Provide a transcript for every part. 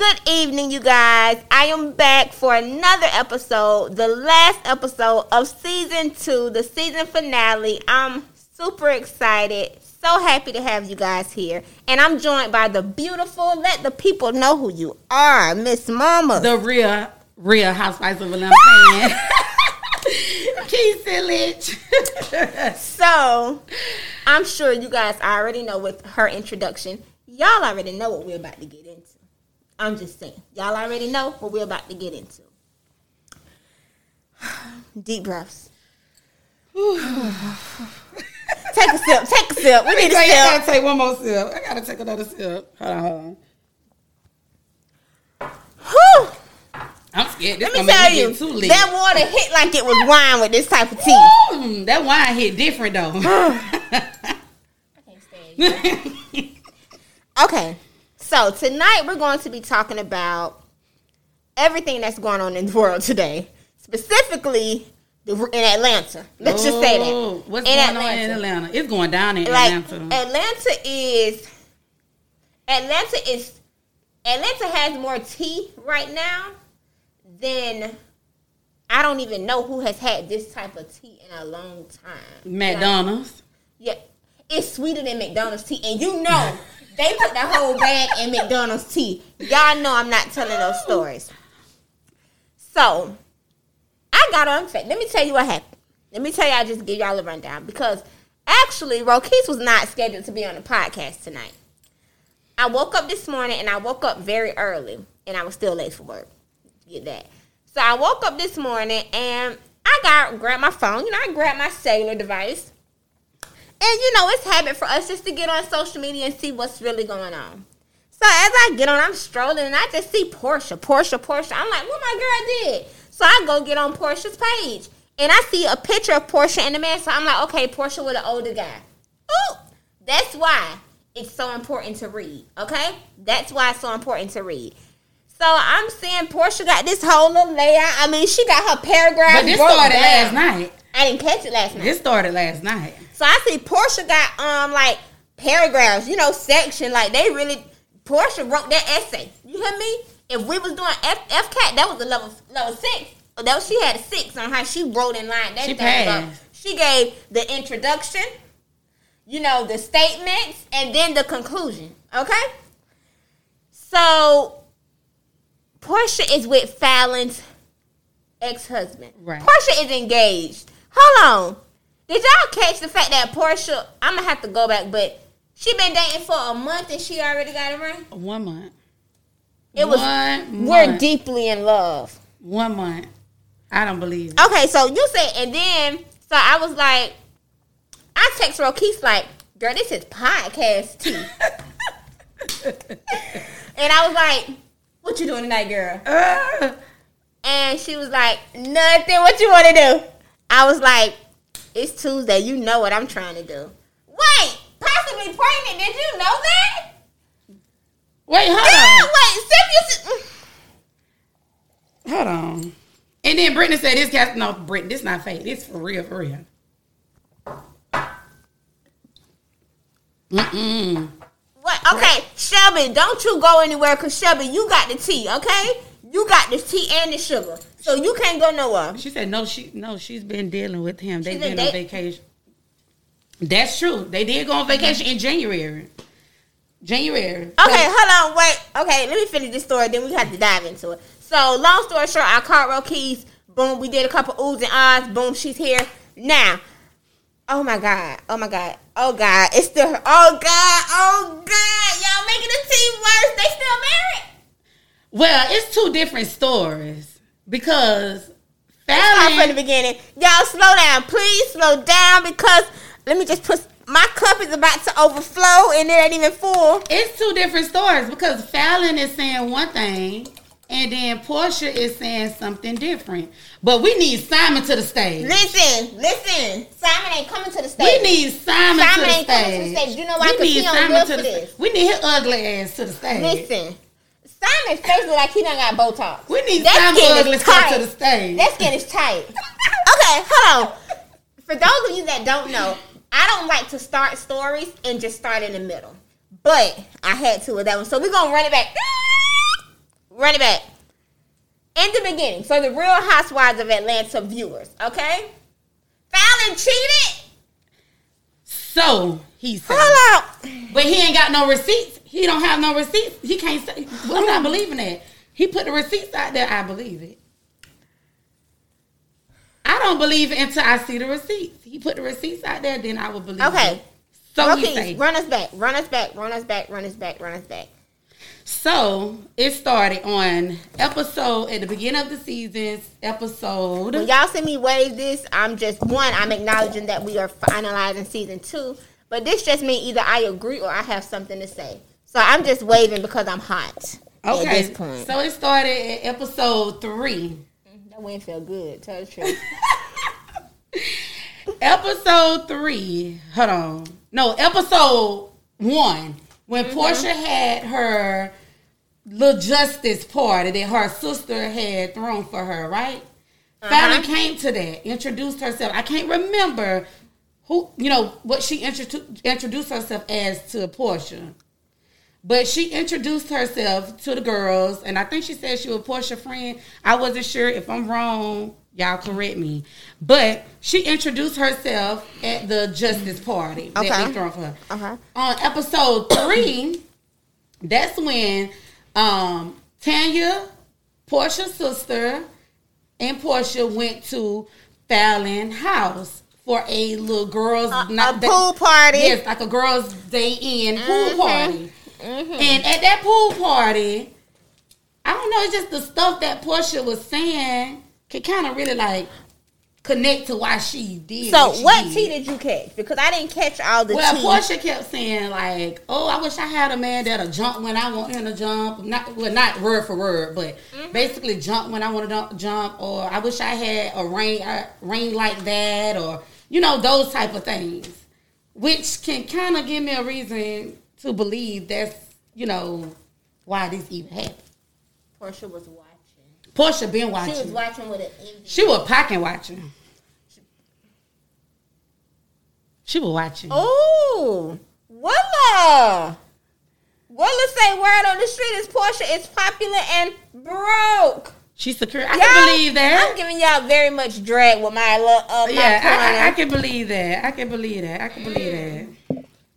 Good evening, you guys. I am back for another episode, the last episode of season two, the season finale. I'm super excited, so happy to have you guys here. And I'm joined by the beautiful, let the people know who you are, Miss Mama. The real, real Housewives of Atlanta fan. Keith Sillich. so, I'm sure you guys already know with her introduction. Y'all already know what we're about to get into. I'm just saying. Y'all already know what we're about to get into. Deep breaths. take a sip. Take a sip. We need a I sip. I gotta take one more sip. I gotta take another sip. Hold on, hold on. Whew. I'm scared. This Let me tell you, too lit. that water hit like it was wine with this type of tea. Mm, that wine hit different though. I can't stand you. okay, so tonight we're going to be talking about everything that's going on in the world today, specifically the, in Atlanta. Let's just say Oh, that. What's In going on in Atlanta? It's going down in Like Atlanta. Atlanta is Atlanta is Atlanta has more tea right now than I don't even know who has had this type of tea in a long time. McDonald's. Yeah, it's sweeter than McDonald's tea, and you know they put the whole bag in McDonald's tea. Y'all know I'm not telling those stories. So I got on. Let me tell you what happened. Let me tell. I just give y'all a rundown because actually, Rokis was not scheduled to be on the podcast tonight. I woke up this morning and I woke up very early, and I was still late for work. Get that. So I woke up this morning and I got grabbed my phone. You know, I grabbed my cellular device. And you know, it's habit for us just to get on social media and see what's really going on. So as I get on, I'm strolling and I just see Porsha, Porsha, Porsha. I'm like, what my girl did? So I go get on Porsha's page. And I see a picture of Porsha and the man. So I'm like, okay, Porsha with an older guy. Ooh, that's why it's so important to read. Okay? That's why it's so important to read. So I'm seeing Porsha got this whole little layout. I mean, she got her paragraph. But this started down. last night. I didn't catch it last night. This started last night. So I see Porsha got um like paragraphs, you know, section. Like they really Porsha wrote that essay. You hear me? If we was doing F FCAT, that was a level level six. Oh, That was, she had a six on how she wrote in line. That She passed. She gave the introduction, you know, the statements, and then the conclusion. Okay. So Porsha is with Falynn's ex-husband. Right. Porsha is engaged. Hold on. Did y'all catch the fact that Porsha? I'm gonna have to go back, but she been dating for a month and she already got a ring. One month. It was One we're month. deeply in love. One month. I don't believe it. Okay, so you said, and then so I was like, I text Rokeith like, girl, this is podcast tea, and I was like, what you doing tonight, girl? Uh, And she was like, nothing. What you want to do? I was like, it's Tuesday. You know what I'm trying to do. Wait, possibly pregnant. Did you know that? wait, hold Yeah, on. wait, Cynthia. Mm. Hold on. And then Brittany said this cat no Brittany, this not fake. This for real, for real. Mm-mm. What? Okay, Shelby, don't you go anywhere because Shelby, you got the tea, okay? You got the tea and the sugar, so you can't go nowhere. She said no, she no, she's been dealing with him. They've been been on vacation. That's true. They did go on mm-hmm. vacation in January. January. Okay, hold on, wait. Okay, let me finish this story, then we have to dive into it. So, long story short, I called Ro Keys. Boom, we did a couple oohs and ahs. Boom, she's here. Now, oh my God, oh my God, oh God, it's still her. Oh God, oh God, y'all making the team worse. They still married? Well, it's two different stories because Start from the beginning. Y'all slow down. Please slow down because let me just put my cup is about to overflow and it ain't even full. It's two different stories because Falynn is saying one thing and then Porsha is saying something different. But we need Simon to the stage. Listen, listen. Simon ain't coming to the stage. We need Simon, Simon to the ain't coming to the stage. stage. You know why? We 'Cause need he don't Simon live to for the this. We need his ugly ass to the stage. Listen. Simon's face look like he done got Botox. We need That Simon ugly to come to the stage. That skin is tight. okay, hold on. For those of you that don't know, I don't like to start stories and just start in the middle. But I had to with that one. So we're gonna run it back. run it back. In the beginning, for the Real Housewives of Atlanta viewers, okay? Falynn cheated. So he said, Hold out. but he ain't got no receipts. He don't have no receipts. He can't say. Well, I'm not believing that. He put the receipts out there. I believe it. I don't believe it until I see the receipts. He put the receipts out there, then I will believe Okay. it. So okay, say. run us back, run us back, run us back, run us back, run us back. So it started on episode at the beginning of the season's episode. When y'all see me wave this, I'm just one. I'm acknowledging that we are finalizing season two, but this just means either I agree or I have something to say. So I'm just waving because I'm hot Okay. at this point. So it started in episode three. that wouldn't feel good. Tell the truth. episode three. Hold on. No, episode one. When Mm-hmm. Porsha had her little justice party that her sister had thrown for her, right? Uh-huh. Falynn came to that, introduced herself. I can't remember who, you know, what she introdu- introduced herself as to Porsha. But she introduced herself to the girls, and I think she said she was Porsha friend. I wasn't sure if I'm wrong. Y'all correct me. But she introduced herself at the justice party that they thrown for her. Okay. On episode three, that's when um, Tanya, Porsha's sister, and Porsha went to Falynn house for a little girls' A, not a pool party. Yes, like a girls' day in pool Mhm. Party. And at that pool party, I don't know, it's just the stuff that Porsha was saying could kind of really like connect to why she did. So she what did. tea did you catch? Because I didn't catch all the Well, tea. Porsha kept saying like, "Oh, I wish I had a man that'll jump when I want him to jump." Not well, not word for word, but Mm-hmm. basically jump when I want to jump. Or I wish I had a rain a ring like that, or you know those type of things, which can kind of give me a reason to believe that's you know why this even happened. Porsha was watching. Porsha been watching. She was watching with an envy. She was packing watching. She was watching. Oh, Willa. Willa say word on the street is Porsha is popular and broke. She's secure. I Y'all- can believe that. I'm giving y'all very much drag with my little uh, my Yeah, I, I, I can believe that. I can believe that. I can believe that.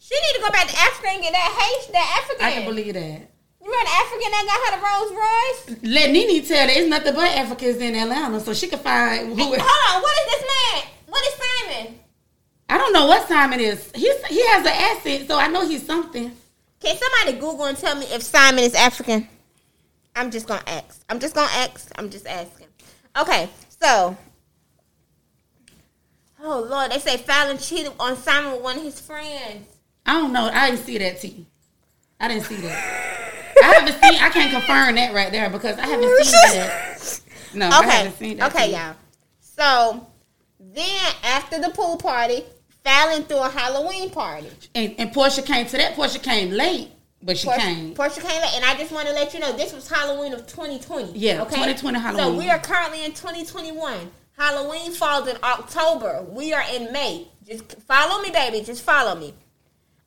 She need to go back to Africa and get that Haitian, that African. I can believe that. You the African that got her the Rolls Royce? Let Nene tell her it's nothing but Africans in Atlanta, so she can find who. Hold on, what is this man? What is Simon? I don't know what Simon is. He's he has an accent, so I know he's something. Can somebody Google and tell me if Simon is African? I'm just gonna ask. I'm just gonna ask. I'm just asking. Okay, so. Oh Lord, they say Falynn cheated on Simon with one of his friends. I don't know. I didn't see that T. I didn't see that. I haven't seen. I can't confirm that right there because I haven't seen that. No, I Okay, haven't seen that. okay, T. y'all. So then after the pool party, Falynn threw a Halloween party. And, and Porsha came to that. Porsha came late, but she Porsha, came. Porsha came late, and I just want to let you know this was Halloween of 2020. Yeah, okay? 2020 Halloween. So we are currently in 2021. Halloween falls in October. We are in May. Just follow me, baby. Just follow me.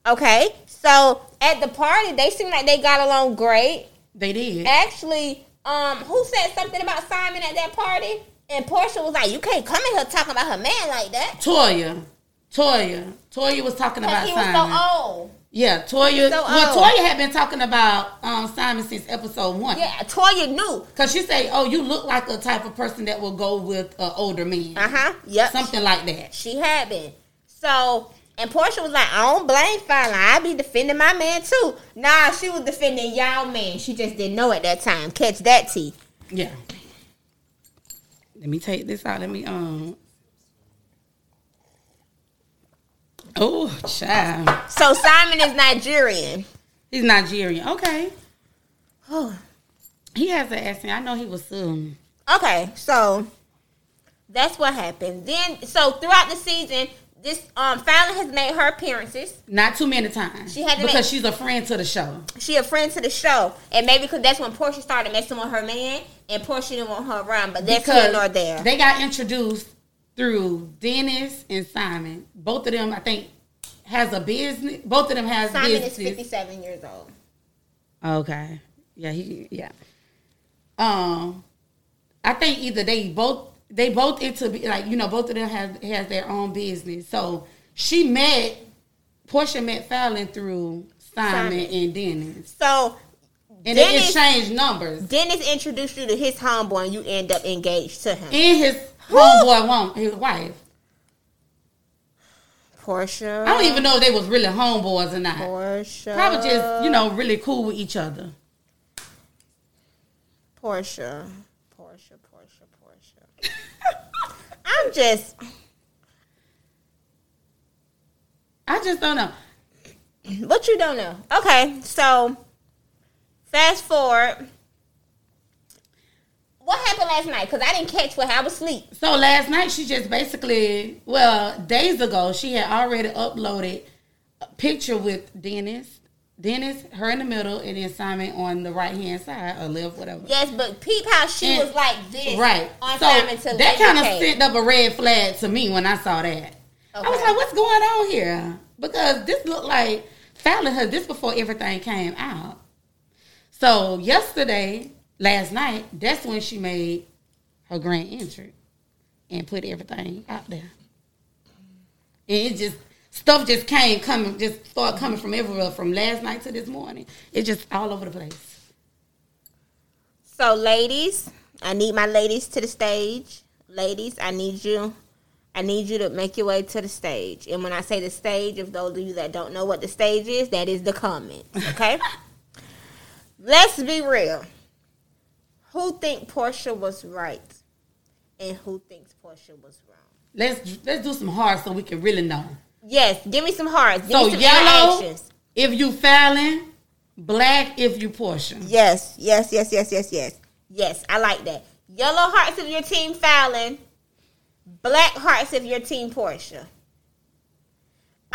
Okay. So at the party, they seem like they got along great. They did. Actually, um, who said something about Simon at that party? And Porsha was like, "You can't come in here talking about her man like that." Toya. Toya. Toya was talking about Because he was Simon. so old. Yeah, Toya. So well, old. Toya had been talking about um, Simon since episode one. Yeah, Toya knew. Cause she say, "Oh, you look like a type of person that will go with an older man, Uh huh. Yep. something like that." She had been. So, and Porsha was like, I don't blame Falynn. I be defending my man too. Nah, she was defending y'all man. She just didn't know at that time. Catch that tea. Yeah. Let me take this out. Let me um. Oh, child. So Simon is Nigerian. He's Nigerian. Okay. Oh, He has an accent. I know he was um. okay, so that's what happened. Then, so throughout the season, this um Falynn has made her appearances. Not too many times. She had to because make- she's a friend to the show. She a friend to the show, and maybe because that's when Porsha started messing with her man, and Porsha didn't want her around. But that's here nor there. They got introduced through Dennis and Simon. Both of them, I think, has a business. Both of them has Simon is business. fifty-seven years old. Okay. Yeah, he yeah. um, I think either they both they both into like you know both of them have has their own business. So she met Porsha met Falynn through Simon, Simon. and Dennis, So and they Dennis- exchanged numbers. Dennis introduced you to his homeboy, and you end up engaged to him. And his homeboy, won his wife. Porsha. I don't even know if they was really homeboys or not. Porsha. Probably just you know really cool with each other. Porsha. Porsha. Porsha. Porsha. I'm just. I just don't know. What you don't know? Okay, so fast forward. What happened last night? Because I didn't catch what I was asleep. So last night she just basically, well, days ago she had already uploaded a picture with Dennis, Dennis, her in the middle, and then Simon on the right hand side or left, whatever. Yes, but peep how she And- was like this. Right. On so Simon to that kind of sent up a red flag to me when I saw that. I was like, what's going on here? Because this looked like Falynn had this before everything came out. So yesterday, last night, that's when she made her grand entry and put everything out there. And it just stuff just came coming, just started coming from everywhere from last night to this morning. It's just all over the place. So, ladies, I need my ladies to the stage. Ladies, I need you. I need you to make your way to the stage. And when I say the stage, if those of you that don't know what the stage is, that is the comment. Okay? Let's be real. Who think Porsha was right? And who thinks Porsha was wrong? Let's let's do some hard so we can really know. Yes, give me some hearts. Give So me some yellow if you Falynn, black if you Porsha. Yes, yes, yes, yes, yes, yes. Yes, I like that. Yellow hearts if your team Falynn. Black hearts if your team Porsha.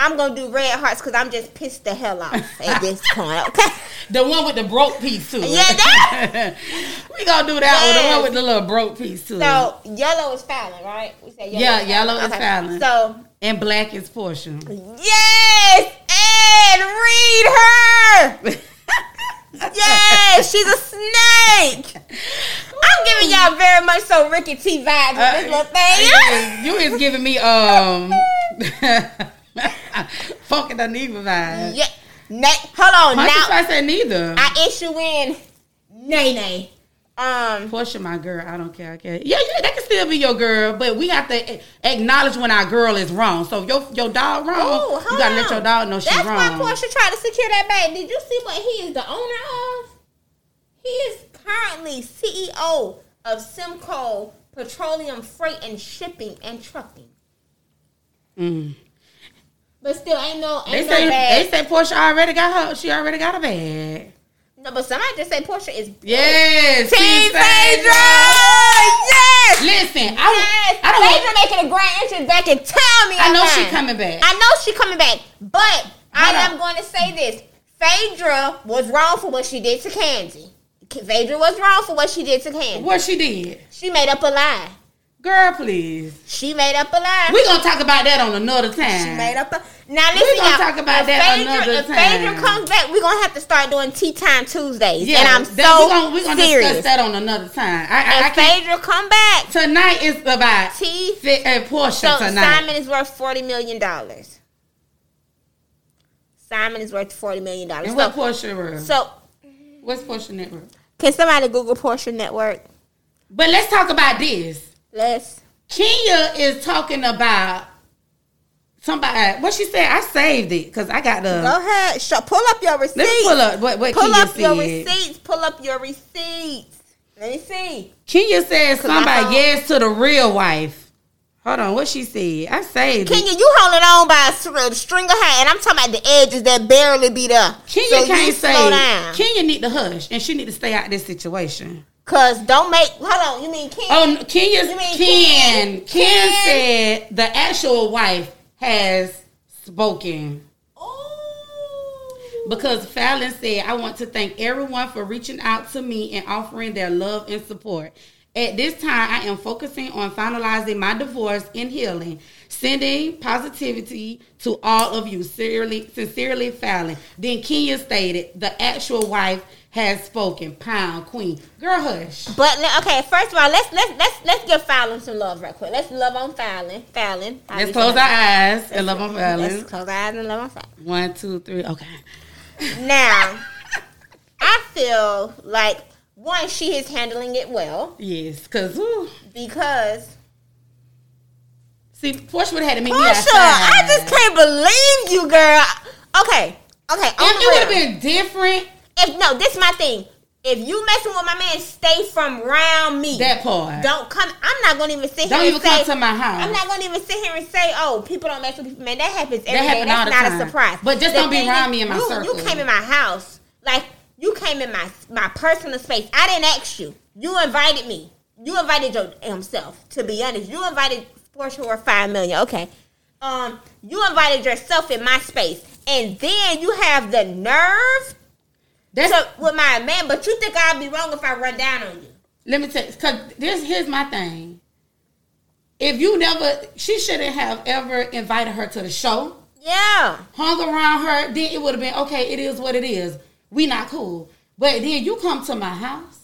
I'm gonna do red hearts because I'm just pissed the hell off at this point. Okay. The one with the broke piece too. Yeah, that- we gonna do that one. The one with the little broke piece too. So yellow is Falynn, right? We said yellow. Yeah, is yellow is Okay. Falynn. So and black is Porsha. yes, and read her. Yes, she's a snake. I'm giving y'all very much so Ricky T vibes with this little thing. Uh, you is giving me um fucking the Neva vibe. Yeah. Na- hold on. Why now I say neither? I issue in Nene. Um. Porsha, my girl, I don't care. I care. Yeah, yeah, that can still be your girl, but we have to a- acknowledge when our girl is wrong. So if your your dog wrong, Ooh, you gotta let your dog know she's wrong. That's why Porsha tried to secure that bag. Did you see what he is the owner of? He is currently CEO of Simco Petroleum Freight and Shipping and Trucking. Mm. But still, ain't no They ain't no say bag. they say Porsha already got her. She already got a bag. no, but somebody just say Porsha is Yes, Team Phaedra. Yes. Listen, I, Yes, I don't. Phaedra Want, making a grand entrance back and tell me. I know she coming back. I know she coming back, but I Hold am going to say this: Phaedra was wrong for what she did to Kandi. Phaedra was wrong for what she did to Kandi. what she did, She made up a lie. Girl? Please, She made up a lie. We're gonna talk about that on another time. she made up a. Now listen, we gonna y'all. talk about that Phaedra, another if Phaedra comes back, we're gonna have to start doing tea time Tuesdays, Yeah, and I'm that- so we're gonna, we gonna serious. discuss that on another time. I, I, I if can't, Phaedra come back, tonight is about T. fit and uh, Porsha So tonight. Simon is worth forty million dollars. Simon is worth forty million dollars. and So, what Porsha? worth? so What's Porsha network? can somebody Google Porsha Network? But let's talk about this. Let's. Kenya is talking about somebody. What she said? I saved it because I got the. Go ahead. Show, pull up your receipts. Let me pull up what, what Pull Kenya up your said. receipts. Pull up your receipts. Let me see. Kenya said somebody yes to the real wife. Hold on, what she said? I say. Kenya, you holding on by a str- string of hair, and I'm talking about the edges that barely be there. Kenya so you can't say. slow down. Kenya need to hush, and she need to stay out of this situation. Cause don't make. Hold on. You mean Ken? Oh, Kenya's You mean Ken. Ken? Ken Ken? said the actual wife has spoken. Ooh. Because Falynn said, I want to thank everyone for reaching out to me and offering their love and support. At this time, I am focusing on finalizing my divorce and healing, sending positivity to all of you. Sincerely, sincerely Falynn. Then Kenya stated, the actual wife has spoken. Pound queen, girl, hush. But okay, first of all, let's let's let's let's give Falynn some love right quick. Let's love on Falynn. Falynn. Let's close our eyes and love on Falynn. Let's close our eyes and love on Falynn. One, two, three. Okay. Now, I feel like one, she is handling it well Yes, cause because see, Porsha would have had to meet me Porsha, outside. I just can't believe you, girl. Okay, okay. If it would have been different, If no, this is my thing. If you messing with my man, stay from around me. that part. Don't come. I'm not gonna even sit Don't here even say. come to my house. I'm not gonna even sit here and say, "Oh, people don't mess with people." Man, that happens every That day. happen That's not time. a surprise. But just The don't be around is, me in my you, circle. You came in my house, like you came in my my personal space. I didn't ask you. You invited me. You invited your damn self. To be honest, you invited Porsha or five million. Okay, um, you invited yourself in my space, and then you have the nerve That's to with my man. But you think I'd be wrong if I run down on you? let me tell you, cause this here's my thing. If you never, she shouldn't have ever invited her to the show. Yeah. hung around her, then it would have been okay. It is what it is. We not cool. But then you come to my house.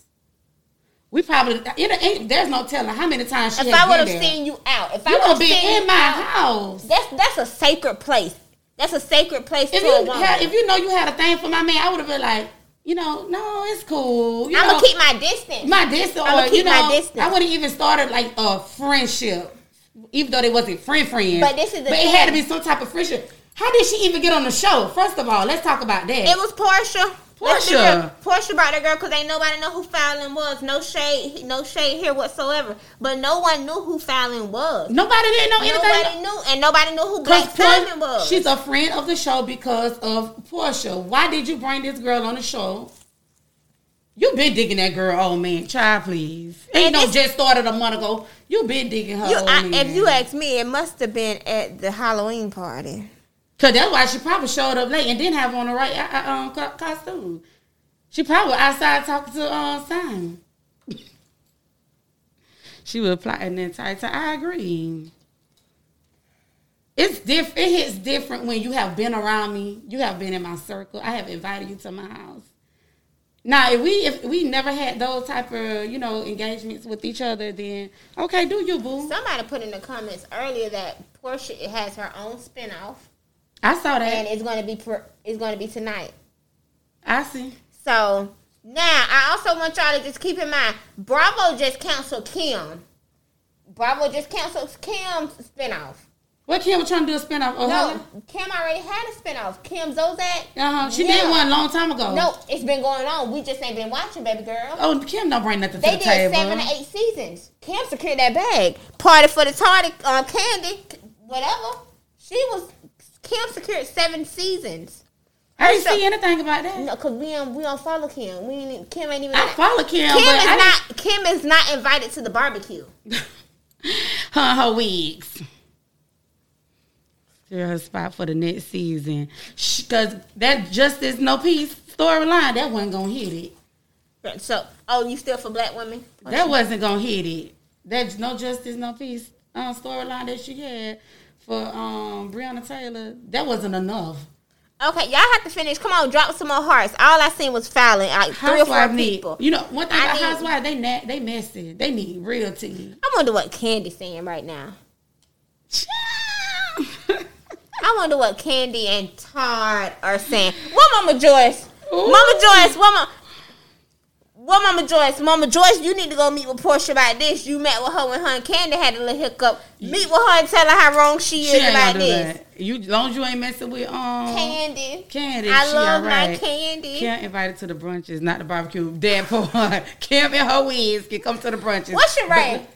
We probably it ain't. There's no telling how many times she If I would have seen you out, if I would have been in my out, house. that's that's a sacred place. That's a sacred place If to a you had, if you know you had a thing for my man, I would have been like, you know, no, it's cool. You I'm know, gonna keep my distance. my distance, I'ma keep you know, my distance. I would have even started like a friendship, even though they wasn't friend friends. But this is the but it had to be some type of friendship. How did she even get on the show? First of all, let's talk about that. it was Porsha. Porsha. Porsha brought that girl because ain't nobody know who Falynn was. No shade, no shade here whatsoever. But no one knew who Falynn was. Nobody didn't know anything. Nobody knew, and nobody knew who Black Because Diamond was. she's a friend of the show because of Porsha. Why did you bring this girl on the show? You been digging that girl, old man. Child, please. Ain't And no just started a month ago. You been digging her, You, old I, man. if you ask me, it must have been at the Halloween party. Cause that's why she probably showed up late and didn't have on the right uh, uh, um, costume. She probably outside talking to uh, Simon. she was plotting entire time. I agree. It's diff- It hits different when you have been around me. You have been in my circle. I have invited you to my house. Now, if we if we never had those type of you know engagements with each other, then okay, do you boo? Somebody put in the comments earlier that Porsha has her own spinoff, I saw that. and it's going to be per, it's going to be tonight. I see. So now I also want y'all to just keep in mind, Bravo just canceled Kim. Bravo just canceled Kim's spinoff. What Kim was trying to do a spinoff? Oh, No, Kim already had a spinoff. Kim Zolciak. Uh-huh. She Yeah. did one a long time ago. No, it's been going on. We just ain't been watching, baby girl. Oh, Kim don't bring nothing to the table. They did seven to eight seasons. Kim secured that bag. Party for the tardy, uh, Kandi, whatever. She was Kim secured seven seasons. I didn't So- see anything about that. No, cause we don't we don't follow Kim. We ain't, Kim ain't even. I follow Kim, Kim is not. Kim is not invited to the barbecue. her her wigs. Clear her spot for the next season. Because that Justice No Peace storyline, that wasn't going to hit it. So, oh, you still for black women? That wasn't going to hit it. That No Justice No Peace uh, storyline that she had for um, Breonna Taylor, that wasn't enough. Okay, y'all have to finish. Come on, drop some more hearts. All I seen was Falynn. Like three or four need, people. you know, one thing I about Housewives, they na- they messy. They need real tea. I wonder what Kandi's saying right now. I wonder what Kandi and Todd are saying. What Mama Joyce? Ooh. Mama Joyce, what Mama what Mama Joyce? Mama Joyce, you need to go meet with Porsha about this. You met with her when her and Kandi had a little hiccup. Meet with her and tell her how wrong she is She ain't about this. that. You, as long as you ain't messing with um Kandi. Kandi, I love my alright. candy. Kim invited to the brunches, not the barbecue. Dead poor. Kim and her wigs can come to the brunches. What's your rank?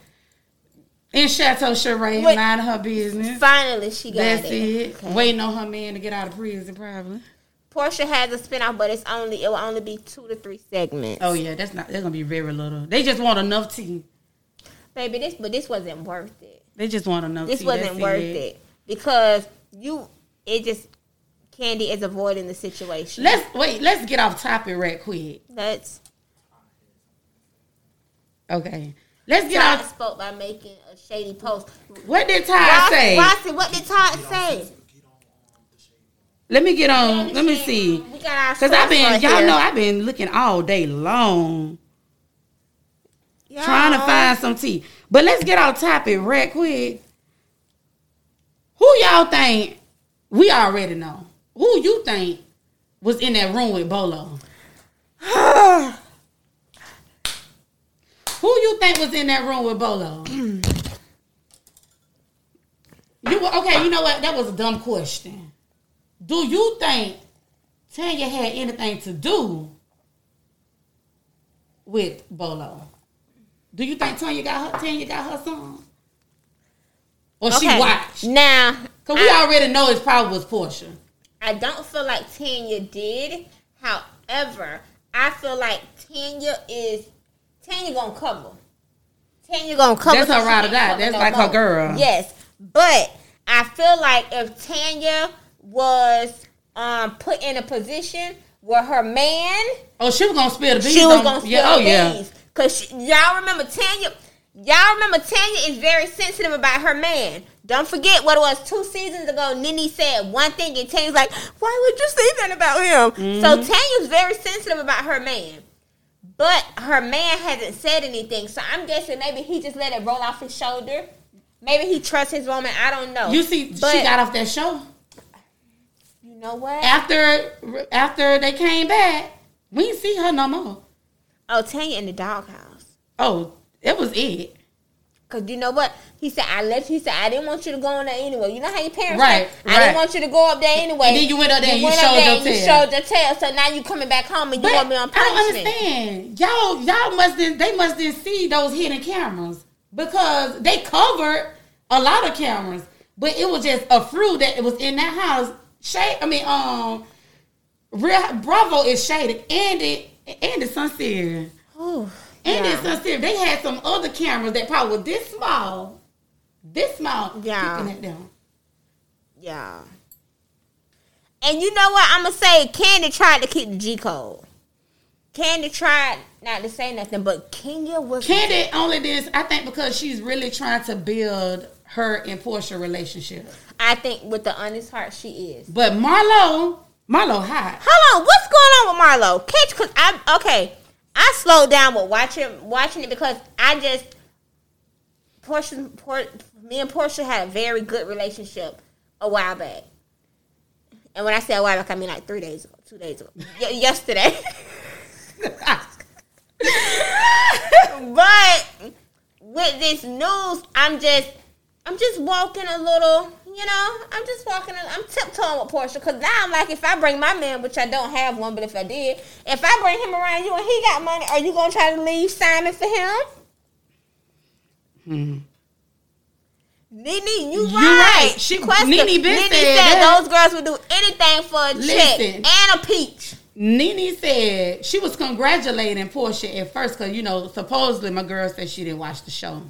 In Chateau Sheree, mind her business. Finally, she got That's it. it. Okay. Waiting on her man to get out of prison, probably. Porsha has a spinoff, but it's only it will only be two to three segments. Oh yeah, that's not. They're gonna be very little. They just want enough tea. baby, this but this wasn't worth it. They just want enough. This tea. wasn't That's worth it because you. It just Kandi is avoiding the situation. Let's wait. Let's get off topic right quick. Let's. Okay. Let's get Todd off. spoke by making a shady post. What did Todd Rossi, say? Rossi, what did Todd say? Let me get on. Let me see. We got our Cause I've been, y'all right know. I've been looking all day long Y'all. trying to find some tea. But let's get off topic right quick. Who y'all think? We already know. Who you think was in that room with Bolo? Who you think was in that room with Bolo? you were- okay? You know what? That was a dumb question. Do you think Tanya had anything to do with Bolo? Do you think Tanya got her Tanya got her son? Or she watched? Now, Cause we I- already know it's probably was Porsha. I don't feel like Tanya did. However, I feel like Tanya is Tanya gonna cover. Tanya gonna cover. That's her ride or die. That's no like her girl. Yes, but I feel like if Tanya was um put in a position where her man Oh, she was gonna spill the beans. she was on- gonna spill yeah, oh the yeah. beans. Cause she, y'all remember Tanya, y'all remember Tanya is very sensitive about her man. Don't forget what it was two seasons ago. Nene said one thing, and Tanya's like, "Why would you say that about him?" Mm-hmm. So Tanya's very sensitive about her man, but her man hasn't said anything. So I'm guessing maybe he just let it roll off his shoulder. Maybe he trusts his woman. I don't know. You see, but she got off that show know what? after after they came back. We didn't see her no more. oh, Tanya in the doghouse. Oh, it was it. Cause you know what he said, I left. He said I didn't want you to go on there anyway. You know how your parents Right, say, I didn't want you to go up there anyway. And then you went up there and you went showed your and You showed your tail. So now you coming back home and you want me on I don't punishment. understand. Y'all, y'all must they must didn't see those hidden cameras because they covered a lot of cameras, but it was just a fruit that it was in that house. Shade, I mean, um, Real Bravo is shaded, and it and it's sincere, Ooh, and yeah. it's sincere. They had some other cameras that probably were this small, this small, Yeah. peeping at them. yeah. And you know what? I'm gonna say, Kandi tried to keep the G code. Kandi tried not to say nothing, but Kenya was Kandi only this, I think, because she's really trying to build her and Porsha relationship. I think with the honest heart she is. But Marlo, Marlo hot. Hold on, what's going on with Marlo? Catch, cause I okay, I slowed down with watching watching it because I just Porsha, Por, me and Porsha had a very good relationship a while back, and when I say a while back, I mean like three days ago, two days ago, y- yesterday. but with this news, I'm just, I'm just walking a little, you know, I'm just walking, a- I'm tiptoeing with Porsha because now I'm like, if I bring my man, which I don't have one, but if I did, if I bring him around you and he got money, are you gonna try to leave Simon for him? Hmm. Nene, you You right. right. She- Question. Nene Nene said said those girls would do anything for a check Listen. and a peach. Nene said she was congratulating Porsha at first because, you know, supposedly my girl said she didn't watch the show.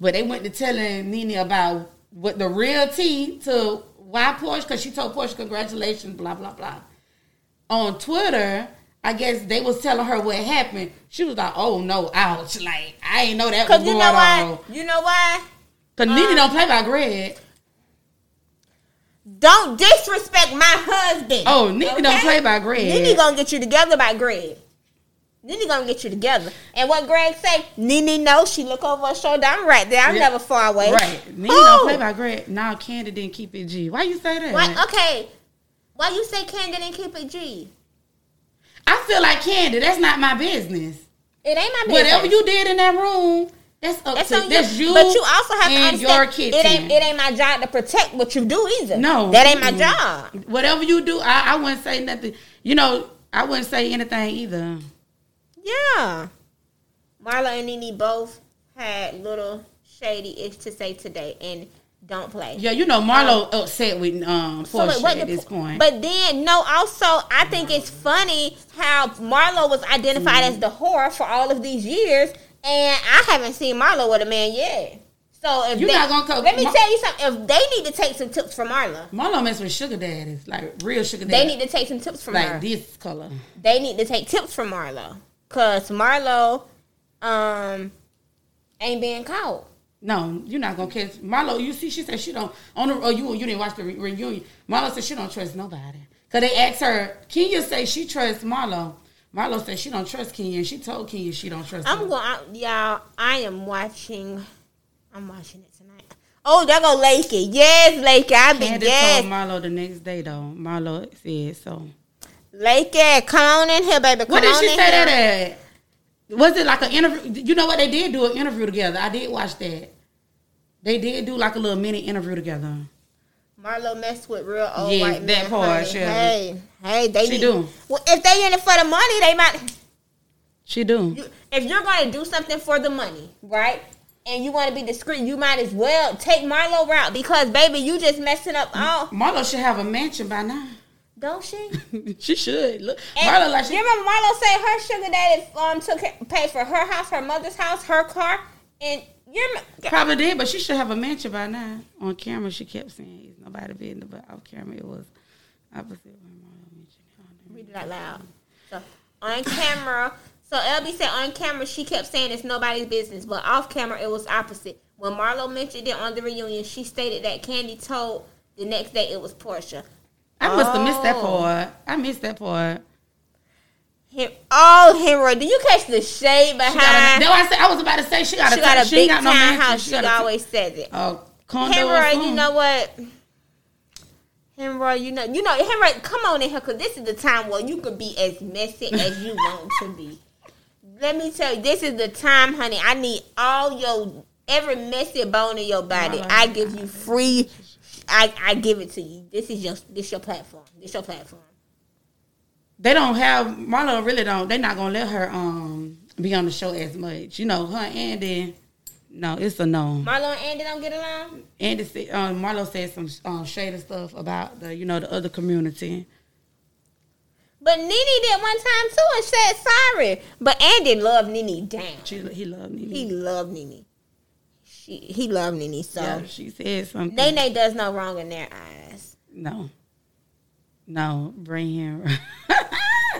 But they went to telling Nene about what the real tea to why Porsha, because she told Porsha congratulations, blah, blah, blah. On Twitter, I guess they was telling her what happened. She was like, oh no, ouch. Like, I ain't know that was going you know why? on. You know why? Because Nene uh, don't play by Greg. Don't disrespect my husband. Oh, Nene don't play by Greg. Nene gonna get you together by Greg. Nene gonna get you together. And what Greg say? Nene knows she look over her shoulder. I'm right there. I'm Yeah. never far away. Right. Nene Who? don't play by Greg. Nah, Kandi didn't keep it G. Why you say that? Why, okay. Why you say Kandi didn't keep it G? I feel like Kandi. That's not my business. It ain't my business. Whatever you did in that room, that's up That's to on that's you. you. But you also have to and understand your it ain't it ain't my job to protect what you do either. No, that ain't my job. Whatever you do, I, I wouldn't say nothing. You know, I wouldn't say anything either. Yeah. Marla and Nene both had little shady ish to say today and don't play. Yeah, you know, Marlo upset with um So, Porsha wait, at this point. But then, no, also, I think it's funny how Marlo was identified Mm-hmm. as the whore for all of these years, and I haven't seen Marlo with a man yet. So if You they, not gonna co- let me Mar- tell you something. If they need to take some tips from Marla, Marlo mess with sugar daddies, like real sugar they need to take some tips from like her. this color. They need to take tips from Marlo, cause Marlo, um, ain't being caught. No, you're not gonna catch Marlo. You see, she said she don't on the. Oh, you you didn't watch the re- reunion. Marlo said she don't trust nobody. Cause they asked her. Kenya say she trusts Marlo. Marlo said she don't trust Kenya. She told Kenya she don't trust. I'm going, I- y'all. I am watching. I'm watching it tonight. Oh, there go Lakey. Yes, Lakey. I've been Candace yes. told Marlo the next day though. Marlo said so. Lakey, come on in here, baby. Come What did she say here. that at? Was it like an interview? You know what they did do an interview together. I did watch that. They did do like a little mini interview together. Marlo messed with real old Yeah, white that part, honey. Hey, hey, they She need- do. Well, if they in it for the money, they might. She do. You, if you're going to do something for the money, right? And you want to be discreet, you might as well take Marlo route because, baby, you just messing up all. Marlo should have a mansion by now. Don't she? she should. Look, And Marlo like she. you remember Marlo say her sugar daddy um took paid for her house, her mother's house, her car, and you're Probably did, but she should have a mansion by now. On camera, she kept saying he's nobody business, but off camera it was opposite. when Marlo mentioned read it out loud. So on camera, so LB said on camera she kept saying it's nobody's business, but off camera it was opposite. When Marlo mentioned it on the reunion, she stated that Kandi told the next day it was Porsha. I must have missed that Oh. part. I missed that part. Him, oh, Henry, do you catch the shade got a, behind? no, I, said, I was about to say she got She a, got a she big got no house. She She always says it. uh, condo. or Henry, you know what? Henry, you know, you know, Henry, come on in here because this is the time where you could be as messy as you want to be. Let me tell you, this is the time, honey. I need all your every messy bone in your body. I give you free. I, I give it to you. This is your this your platform. This your platform. they don't have Marlo. Really don't. They're not gonna let her um be on the show as much. You know, her and then. No, it's a no. Marlo and Andy don't get along. Andy said, um, Marlo said some um, shady stuff about the you know the other community. But Nene did one time too and said sorry. But Andy loved Nene down. She he loved me. He loved Nene. She he loved Nene so. yeah, she said something. Nene does no wrong in their eyes. No. No, bring him.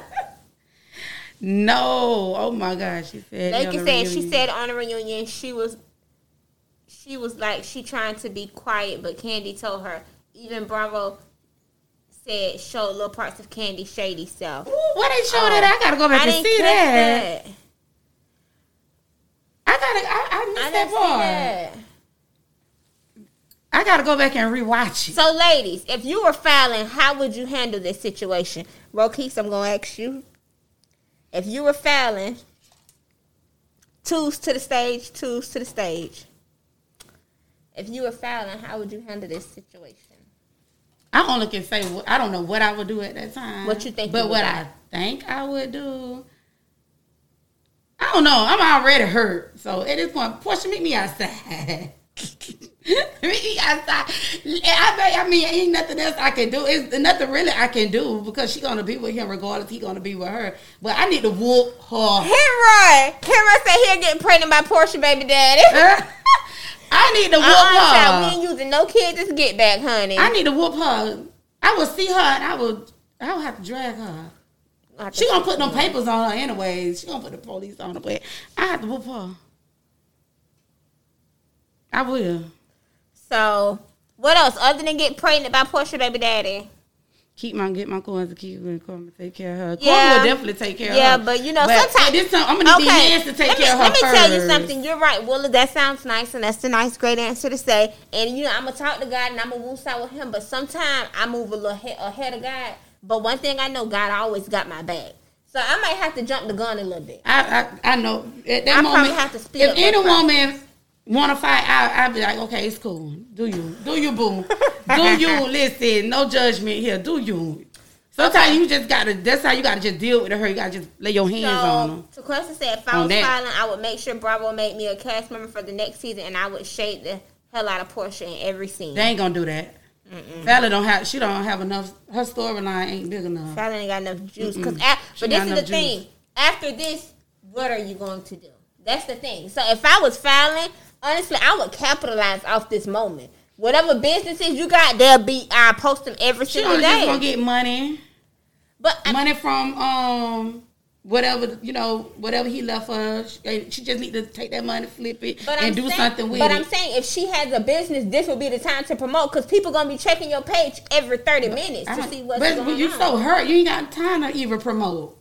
no. Oh my God. She said. Like you said, she said on the reunion she was she was like she trying to be quiet, but Kandi told her. Even Bravo said showed little parts of Kandi shady self. Ooh, Why they show that? Oh. I gotta go back I and didn't see that. that. I gotta. I, I missed I that part. that. I gotta go back and rewatch it. So, ladies, if you were Falynn, how would you handle this situation? Rokees, I'm gonna ask you. If you were Falynn, twos to the stage, twos to the stage. If you were Falynn, how would you handle this situation? I only can say I don't know what I would do at that time. What you think But what do? I think I would do. I don't know. I'm already hurt. So at this point, Porsha, meet me outside. meet me outside. I, bet- I mean, ain't nothing else I can do. It's nothing really I can do because she gonna be with him regardless. He gonna be with her. But I need to whoop her. Henry, Henry said he'll get pregnant by Porsha, baby daddy. I need to whoop Uh-uh, her. child, we ain't using no kids. Just get back, honey. I need to whoop her. I will see her and I will. I will have to drag her. I have to- She gonna put no papers on her anyways. She gonna put the police on her, but I have to whoop her. I will. So, what else other than get pregnant by Porsha, baby daddy? Keep my get my coins and keep her come take care of her. Yeah. will definitely take care Yeah, of her. Yeah, but you know, at sometimes this time I'm gonna need these hands to take me, care of her Let me first. tell you something. You're right, Willa. That sounds nice, and that's the nice, great answer to say. And you know, I'm gonna talk to God, and I'm gonna side with Him. But sometimes I move a little he- ahead of God. But one thing I know, God always got my back. So I might have to jump the gun a little bit. I, I I know at that I moment. probably have to speed if any woman want to fight, I I'll be like, okay, it's cool. Do you? Do you, boo? do you? Listen, no judgment here. Do you? Sometimes you just gotta. That's how you gotta just deal with her. You gotta just lay your hands on her. So, question said, if I was Falynn, I would make sure Bravo made me a cast member for the next season, and I would shade the hell out of Porsha in every scene. They ain't gonna do that. Falynn don't have. She don't have enough. Her storyline ain't big enough. Falynn ain't got enough juice. Cause Mm-mm. a- She but this is the enough thing. After this, what are you going to do? That's the thing. So if I was Falynn, honestly, I would capitalize off this moment. Whatever businesses you got, they'll be. I post them every She single day. day. gonna get money. but I, Money from um whatever you know, whatever he left her. She, she just need to take that money, flip it, But and I'm do saying, something with But it. But I'm saying if she has a business, this would be the time to promote because people gonna be checking your page every thirty minutes to see what's but going when you on. so hurt, you ain't got time to even promote.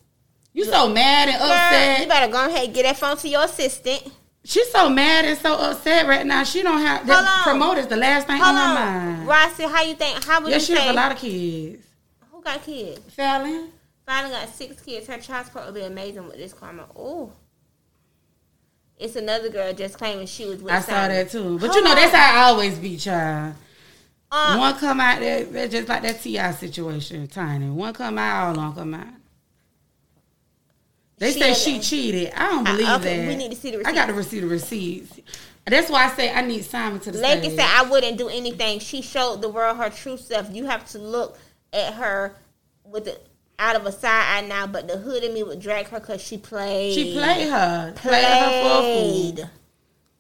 You so mad and Girl, upset. you better go ahead and get that phone to your assistant. She's so mad and so upset right now. She don't have Hold the promote is the last thing Hold on her on, mind. Rossi, how you think? How would Yeah, you she say? has a lot of kids. Who got kids? Falynn. Finally got six kids. Her child support will be amazing with this karma. Ooh. It's another girl just claiming she was with I saw that too. But Hold you know, on. that's how I always be, child. Um, One come out there, they're just like that Ti situation, tiny. One come out, all on come out. They She say she cheated. I don't Uh, believe okay, that. we need to see the I got to receive the receipts. That's why I say I need Simon to the Lakey said, I wouldn't do anything. She showed the world her true self. You have to look at her with the out of a side eye now, but the hood in me would drag her because she played. She played her. Played her for a fool. Played.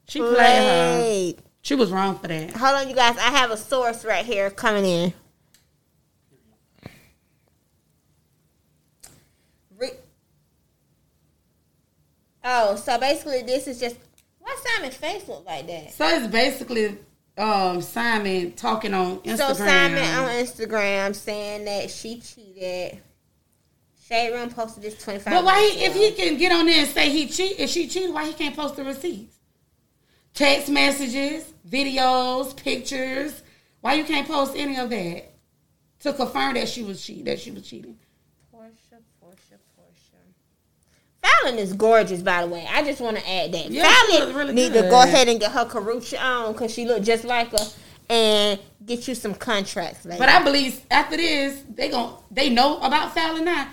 She played her. She was wrong for that. Hold on, you guys. I have a source right here coming in. Re- oh, so basically, this is just why Simon's face look like that. So it's basically um, Simon talking on Instagram. So Simon on Instagram saying that she cheated. Shade Room posted this twenty five. But why he, if he can get on there and say he cheat, if she cheated, why he can't post the receipts? Text messages, videos, pictures. Why you can't post any of that to confirm that she was cheat that she was cheating? Porsha, Porsha, Porsha. Falynn is gorgeous, by the way. I just want to add that. Yeah, Falynn really need to go ahead and get her Karrueche on because she look just like her, and get you some contracts. Later. But I believe after this, they gon' they know about Falynn now.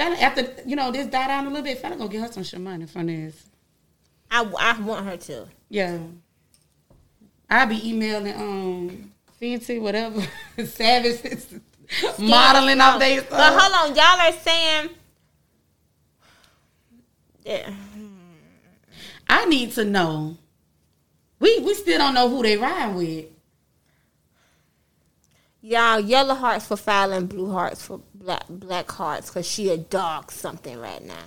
After you know this die down a little bit, Falynn gonna get her some shit money from this. I, I want her to. Yeah. I'll be emailing um Fenty, whatever, Savage modeling off they But hold on, y'all are saying. Yeah. I need to know. We we still don't know who they ride with. Y'all, yellow hearts for Falynn, blue hearts for black black hearts, cause she a dog something right now.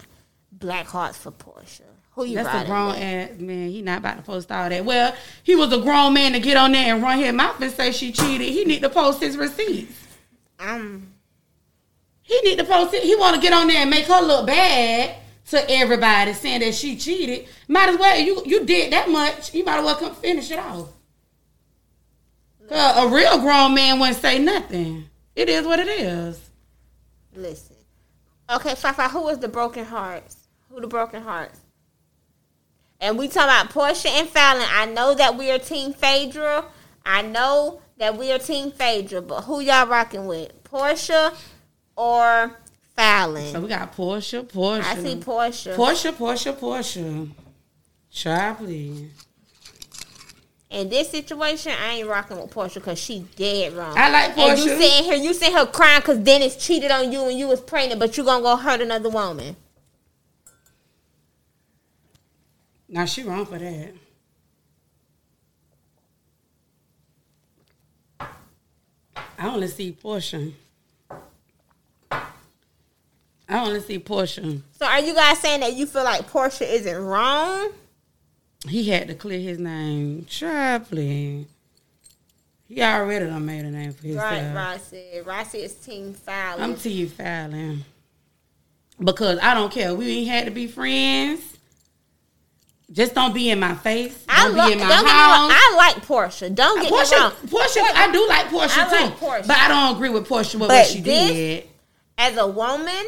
Black hearts for Porsha. Who you That's a grown ass man. He not about to post all that. Well, he was a grown man to get on there and run his mouth and say she cheated. He need to post his receipts. Um, He need to post it. He want to get on there and make her look bad to everybody, saying that she cheated. Might as well you you did that much. You might as well come finish it off. 'Cause a real grown man wouldn't say nothing. It is what it is. listen. Okay, Fafa, who is the broken hearts? Who the broken hearts? And we talking about Porsha and Falynn. I know that we are Team Phaedra. I know that we are Team Phaedra, but who y'all rocking with? Porsha or Falynn? So we got Porsha, Porsha, I see Porsha. Porsha, Porsha, Porsha. Try please. In this situation, I ain't rocking with Porsha because she dead wrong. I like Porsha. And you sitting here, you sitting her crying because Dennis cheated on you and you was pregnant, but you gonna go hurt another woman. Now she wrong for that. I only see Porsha. I only see Porsha. So are you guys saying that you feel like Porsha isn't wrong? He had to clear his name. Tripley. He already done made a name for himself. Right, Rossi. Rossi is Team Falynn. I'm team Falynn. Because I don't care. We ain't had to be friends. Just don't be in my face. I Don't love. be in Don't my get me house. I like Porsha. Don't get me Porsha, wrong. Porsha, I do like Porsha I too, like Porsha. but I don't agree with Porsha with But what she this- did. As a woman,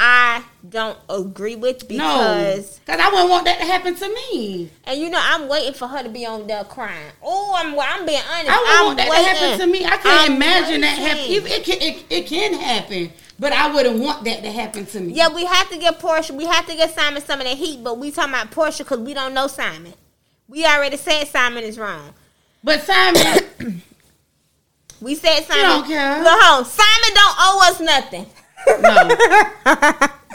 I don't agree with No, because because I wouldn't want that to happen to me. And you know, I'm waiting for her to be on there crying. Oh, I'm I'm being honest. I wouldn't want that waiting. to happen to me. I can't I'm imagine that happen. It, can, it, it can happen, but I wouldn't want that to happen to me. Yeah, we have to get Porsha. We have to get Simon some of that heat, but we talking about Porsha because we don't know Simon. We already said Simon is wrong. But Simon, We said Simon. don't care. Look, home. Simon don't owe us nothing. No,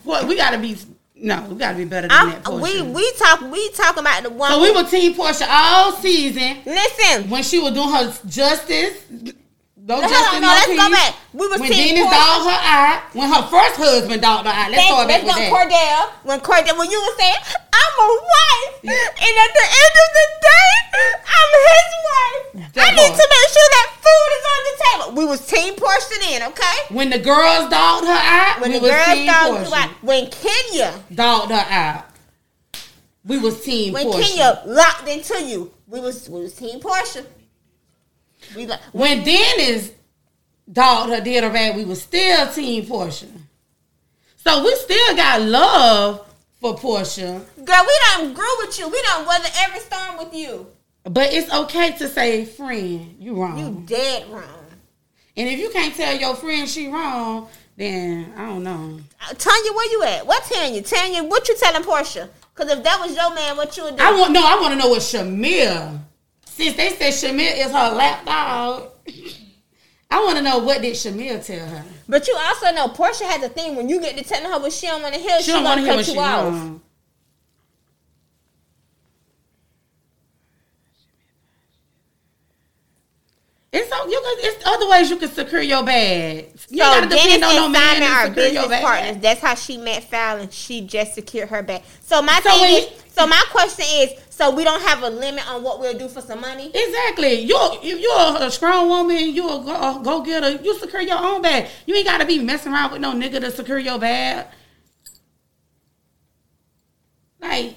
Boy, we gotta be no, we gotta be better than I'm- that. Porsha. we we talk we talk about the one. so we were team Porsha all season listen. when she was doing her justice. No, Hold Justin, on, no, no, let's go back. We was when team Dennis Porsha. dogged her eye, when her first husband dogged her eye. Let's start back let's with go that. Kordell. When Kordell, when you were saying, I'm a wife, and at the end of the day, I'm his wife. That I need to make team Porsha then, okay? When the girls dogged her eye, When we the girls team dogged you out, when Kenya, Dogged her out, We was team when Porsha. Kenya locked into you, we was we was team Porsha. We like When Dennis dogged her, did her bad, we was still team Porsha. So we still got love for Porsha. girl, we done grew with you. We done weather every storm with you. But it's okay to say, friend, you wrong. You dead wrong. And if you can't tell your friend she wrong, then I don't know. Uh, Tanya, where you at? What Tanya? Tanya, what you telling Porsha? Because if that was your man, what you would do? I want no, I want to know what Shamir. Since they said Shamir is her lap dog, I want to know what did Shamir tell her. But you also know Porsha has a thing when you get to telling her what she don't want to hear, she, She don't want gonna cut you off. wrong. It's so you can, it's other ways you can secure your bag. You So gotta Dennis depend on no man Simon to are secure your business partners. That's how she met Falynn. She just secured her bag. So my So thing is, you- so my question is, so we don't have a limit on what we'll do for some money. Exactly. You're if you're a strong woman, you're a go, go getter. You secure your own bag. You ain't gotta be messing around with no nigga to secure your bag. Like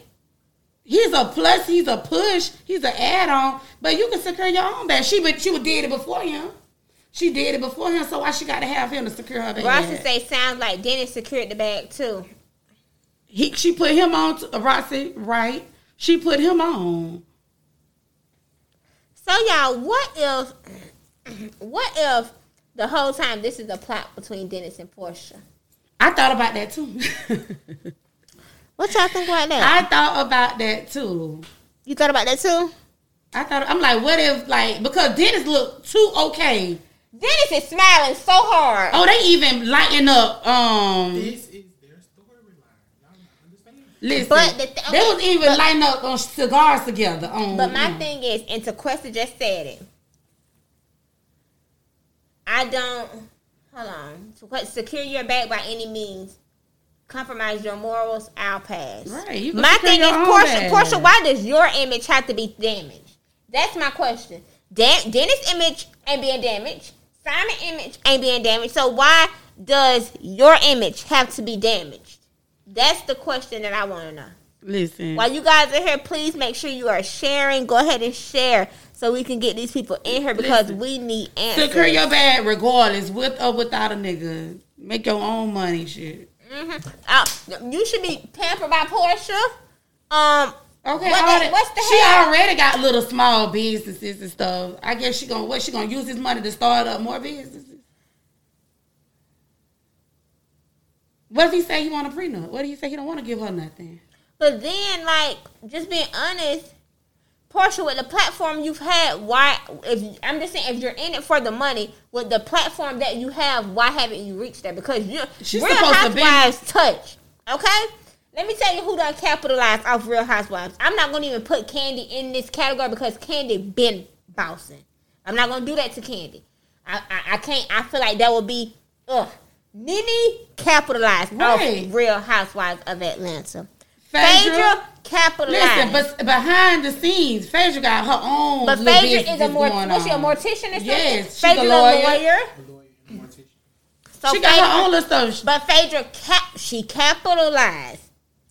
he's a plus, he's a push, he's an add on, but you can secure your own bag. She but she did it before him. She did it before him, so why she got to have him to secure her bag? Rossi say sounds like Dennis secured the bag too. he she put him on. To, Rossi, right? She put him on. So y'all, what if, what if the whole time this is a plot between Dennis and Porsha? I thought about that too. What y'all think about that? I thought about that too. you thought about that too? I thought I'm like, what if like because Dennis looked too okay. Dennis is smiling so hard. Oh, they even lighting up. Um, This is their storyline. Y'all not understand? listen, But the th- they okay, was even but- lighting up on cigars together. On, But my mm. thing is, and Tequesta just said it. I don't. Hold on. Secure your bag by any means. Compromise your morals. I'll pass. Right, My thing is, Porsha. Porsha, why does your image have to be damaged? That's my question. Dan- Dennis' image ain't being damaged. Simon image ain't being damaged. So why does your image have to be damaged? That's the question that I want to know. listen. While you guys are here, please make sure you are sharing. Go ahead and share so we can get these people in here because Listen. we need answers. Secure your bag regardless, with or without a nigga. Make your own money, shit. Mhm. Uh, you should be pampered by Porsha. Um, Okay, What what's the she hell? already got little small businesses and stuff. I guess she gonna what she gonna use this money to start up more businesses. What if he say he want a prenup? What if he say he don't want to give her nothing? but then, like, just being honest, Porsha, with the platform you've had, why? If I'm just saying, if you're in it for the money, with the platform that you have, why haven't you reached that? Because you, She's Real supposed to be- Housewives touch. Okay, let me tell you who done capitalized off Real Housewives. I'm not gonna even put Kandi in this category because Kandi been bouncing. I'm not gonna do that to Kandi. I, I, I can't. I feel like that would be ugh. Nene capitalized Right. off Real Housewives of Atlanta. Phaedra- Phaedra capitalized. Listen, but behind the scenes, Phaedra got her own. But Phaedra is a more was she a mortician or something? Yes, she's a lawyer. lawyer. Mortician. So She got her own little stuff. But Phaedra cap she capitalized.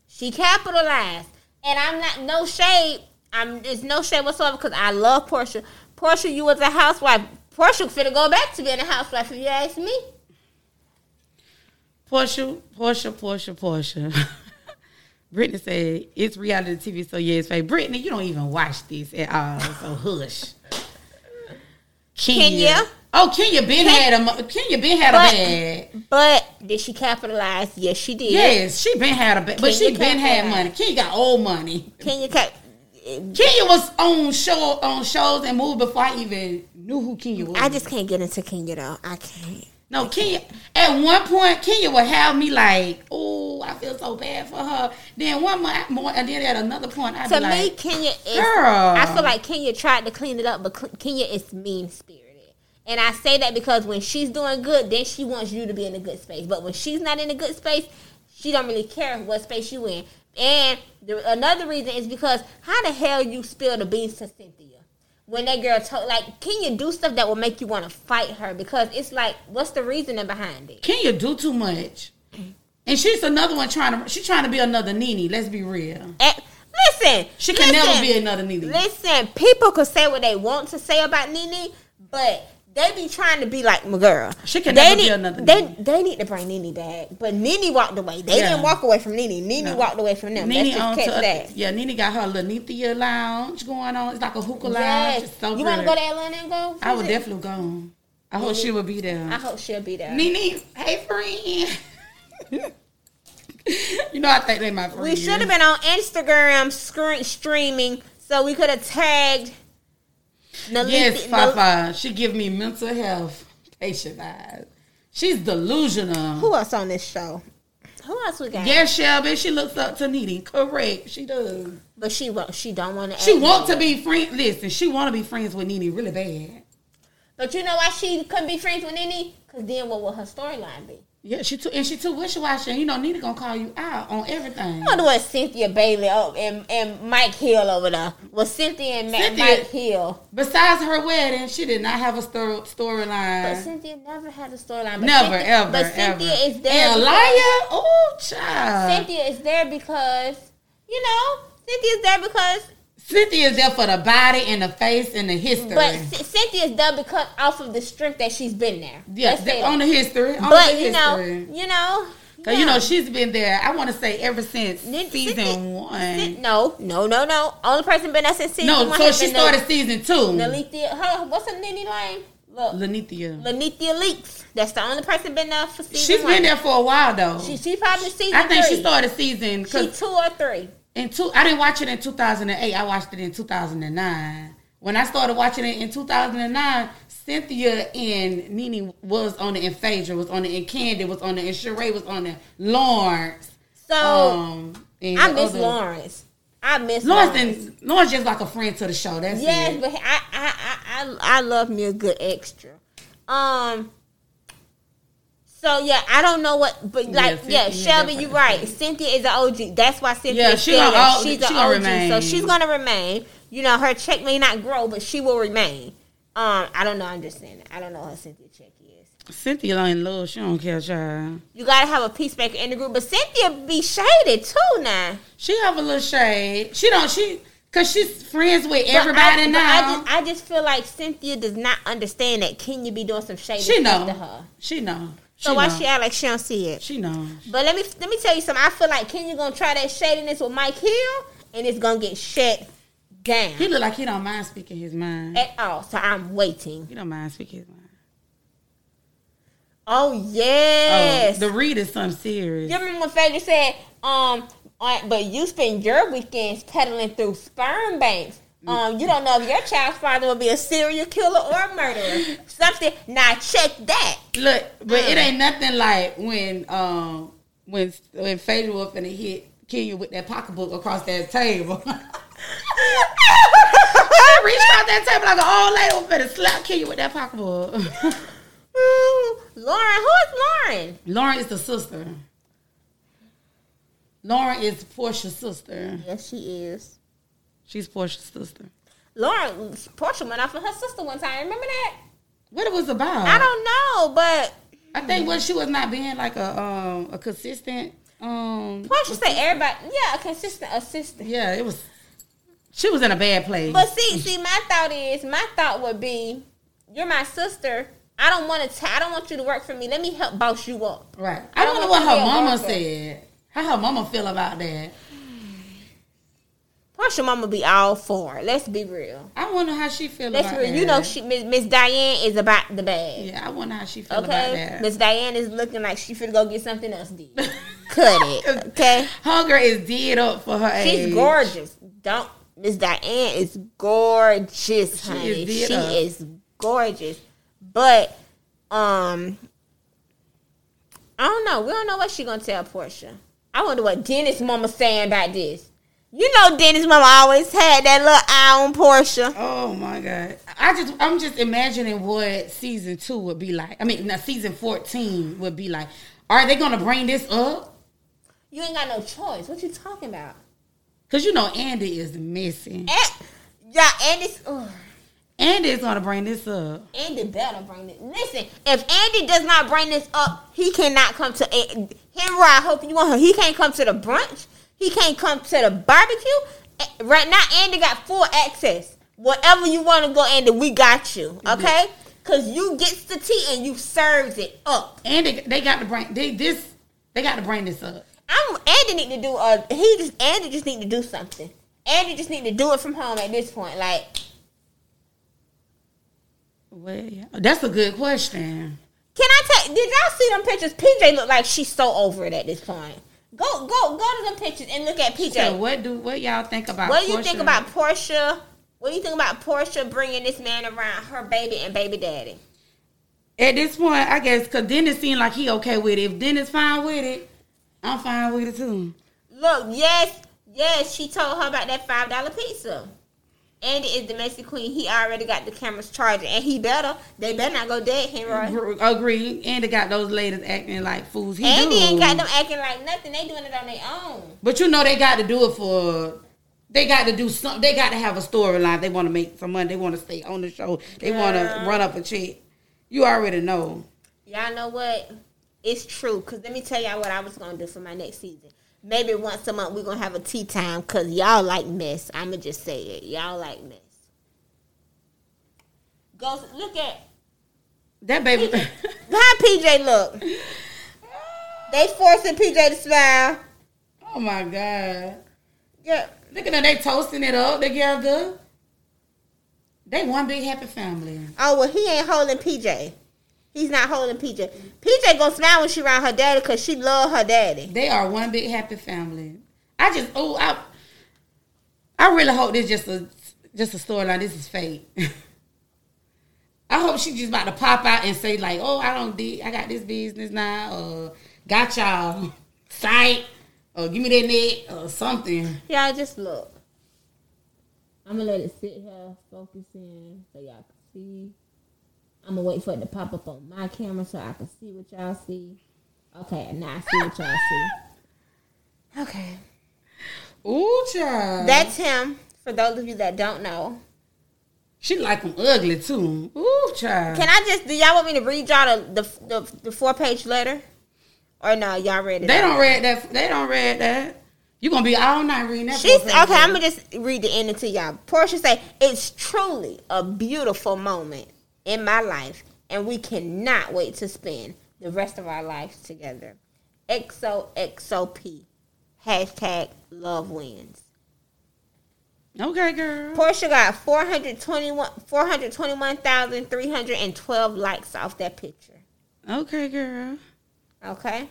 She capitalized. And I'm not no shade. I'm there's no shade whatsoever because I love Porsha. Porsha, you was a housewife. Porsha finna go back to being a housewife if you ask me. Porsha, Porsha, Porsha, Porsha. Brittany said it's reality TV, so yeah, it's fake. Brittany, you don't even watch this at all, so hush. Kenya? Oh, Kenya been had a Kenya been had a But- bag. But did she capitalize? Yes, she did. Yes, she been had a bag, but she Kenya been had money. Kenya got old money. Kenya cap Kenya was on show on shows and moved before I even knew who Kenya was. I just can't get into Kenya though. I can't. No, Kenya. At one point, Kenya would have me like, "Oh, I feel so bad for her." Then one month more, and then at another point, I'd To be me, like, Kenya is. "Girl." I feel like Kenya tried to clean it up, but Kenya is mean spirited. And I say that because when she's doing good, then she wants you to be in a good space. But when she's not in a good space, she don't really care what space you in. And the, another reason is because how the hell you spill the beans to Cynthia? When that girl told, like, can you do stuff that will make you want to fight her? Because it's like, what's the reasoning behind it? Can you do too much? And she's another one trying to. She's trying to be another Nene. Let's be real. Eh, listen, She can listen, never be another Nene. Listen, people could say what they want to say about Nene, but they be trying to be like my girl. She can they never need, be another They Nene. they need to bring Nene back, but Nene walked away. They Yeah. didn't walk away from Nene. Nene No. walked away from them. Nene Let's just to catch that. yeah. Nene got her Linnethia lounge going on. It's like a hookah lounge. It's so you want to go to Atlanta and go? I would definitely go. I hope Nene- she would be there. I hope she'll be there. Nene, hey friend. you know I think they my friend. we should have been on Instagram screen, streaming, so we could have tagged. Nalith- Yes, Nal- Papa. She give me mental health patient eyes. She's delusional. Who else on this show? Who else we got? Yes, Shelby. She looks up to Nene. Correct. She does. But she. She don't want to. She want to be friends. Listen, she want to be friends with Nene really bad. But you know why she couldn't be friends with Nene? Because then what would her storyline be? Yeah, she too, and she too wishy washy. And You know, Nene gonna call you out on everything. I wonder what Cynthia Bailey oh, and, and Mike Hill over there. Was Cynthia and Cynthia- Mike Hill. Besides her wedding, she did not have a sto- But. Cynthia never had a storyline. Never, Cynthia, ever, But ever. Cynthia is there. And a liar? Oh, child. Cynthia is there because, you know, Cynthia's there because, Cynthia is there for the body and the face and the history. but C- Cynthia's there because off of the strength that she's been there. yeah, Let's on the history. On But the you know, you know, Cause you know she's been there. I want to say ever since Nin- season Cynthia- one. No, no, no, no. Only person been there since season no, one. No, so she the- started season two. Nalithia, her, what's her Nene name? Look, Linnethia. Linnethia Leakes. That's the only person been there for season She's one. been there for a while though. She, she probably season I think three. she started season She two or three. In two. I didn't watch it in two thousand and eight. I watched it in two thousand and nine. When I started watching it in two thousand and nine, Cynthia and Nene was on it, and Phaedra was on it, and Kandi was on it, and Sheree was on it. Lawrence. So um, I miss other- Lawrence. I miss Lawrence, Lawrence. and, Lawrence just like a friend to the show. That's Yes, it. but I, I I I I love me a good extra. Um. So yeah, I don't know what, but like Yeah, yeah, Shelby, you're right. Cynthia is an OG. That's why Cynthia Yeah, is she still there. She's she an OG, so she's gonna remain. You know, her check may not grow, but she will remain. Um, I don't know. I'm just saying. That. I don't know how Cynthia check is. Cynthia in love. She don't care, child. You gotta have a peacemaker in the group, but Cynthia be shaded too now. She have a little shade. She don't. She cause she's friends with everybody I, now. I just, I just feel like Cynthia does not understand that Kenya be doing some shady she know. to her. She know. So she why know. she act like she don't see it? She know. But let me let me tell you something. I feel like Kenya gonna try that shadiness with Mike Hill, and it's gonna get shut down He look like he don't mind speaking his mind. at all. So I'm waiting. He don't mind speaking his mind. Oh yes. Oh, the read is something serious. you remember when Phaedra said, um, uh, but you spend your weekends peddling through sperm banks. Um, you don't know if your child's father will be a serial killer or a murderer. Something. Now check that. Look, but it Mm. ain't nothing like when um when when Phaedra was finna hit Kenya with that pocketbook across that table. she reached across that table like an old lady was finna slap Kenya with that pocketbook. Lauren, who is Lauren? Lauren is the sister. Lauren is Porsha's sister. Yes, she is. She's Porsha's sister. Lauren, Porsha went off with her sister one time. Remember that? What it was about? I don't know, but I think what she was not being like a um a consistent um Porsha said everybody, yeah, a consistent assistant. yeah it was she was in a bad place. But see, see, my thought is, my thought would be, you're my sister. I don't want to. I don't want you to work for me. Let me help boss you up. right. I I don't know what her mama said. How her mama feel about that? Porsha mama be all for it. Let's be real. I wonder how she feel Let's about real. that. You know, she Miss Diane is about the bag. Yeah, I wonder how she feel about Okay, that. Miss Diane is looking like she finna go get something else. Did cut it? Okay, Hunger is dead up for her age. she's gorgeous. Don't Miss Diane is gorgeous, She honey. is she up. is gorgeous, but um, I don't know. We don't know what she gonna tell Porsha. I wonder what Dennis' mama saying about this. You know, Dennis' mama always had that little eye on Porsha. Oh my god! I just I'm just imagining what season two would be like. I mean, now season fourteen would be like. Are they gonna bring this up? You ain't got no choice. What you talking about? Cause you know Andy is missing. And, yeah, Andy's. ugh. Andy is gonna bring this up. Andy better bring it. Listen, if Andy does not bring this up, he cannot come to him. I hope you want him. He can't come to the brunch. He can't come to the barbecue. Eh, Right now, Andy got full access. Whatever you want to go, Andy, we got you. Okay, cause you gets the tea and you serves it up. Andy, they got to bring they this. They got to bring this up. I'm Andy need to do. Uh, he just Andy just need to do something. Andy just need to do it from home at this point. Like Well, yeah. that's a good question. Can I take? Did y'all see them pictures? PJ look like she's so over it at this point. Go, go, go to them pictures and look at PJ. So what do what y'all think about? what do you Porsha? think about Porsha? What do you think about Porsha bringing this man around her baby and baby daddy? At this point, I guess because Dennis seemed like he okay with it. If Dennis fine with it, I'm fine with it too. Look, yes, yes, she told her about that five dollar pizza. Andy is domestic queen. He already got the cameras charging, and he better. They better not go dead, Henry. Gr- Agree. Andy got those ladies acting like fools. He Andy do. ain't got them acting like nothing. They doing it on their own. But you know they got to do it for. They got to do something. They got to have a storyline. They want to make some money. They want to stay on the show. They want to run up a check. You already know. Y'all know what? It's true. Cause let me tell y'all what I was gonna do for my next season. Maybe once a month we're gonna have a tea time. Cause y'all like mess. I'ma just say it. Y'all like mess. Go look at That baby. how PJ look. They forcing PJ to smile. oh my god. Yeah. Look at them. They toasting it up together. They one big happy family. Oh well, he ain't holding PJ. He's not holding PJ. PJ gonna smile when she around her daddy because she love her daddy. They are one big happy family. I just oh I I really hope this just a just a storyline. This is fake. I hope she just about to pop out and say like, "Oh, I don't did I got this business now," or "Got y'all sight," or "Give me that net," or something. Y'all just look. I'm gonna let it sit here, focus in, so y'all can see. I'm gonna wait for it to pop up on my camera so I can see what y'all see. Okay, now I see what y'all see. Okay, Ooh, child. that's him. For those of you that don't know, she like them ugly too. Ooh, child. can I just do y'all want me to read y'all the the, the, the four page letter, or no? Y'all read it? they out? don't read that. They don't read that. You gonna be all night reading that? She's four-page okay. I'm gonna just read the ending to y'all. Porsha say it's truly a beautiful moment in my life, and we cannot wait to spend the rest of our lives together. XOXOP hashtag love wins. Okay, girl. Porsha got 421 421,312 likes off that picture. Okay, girl. Okay.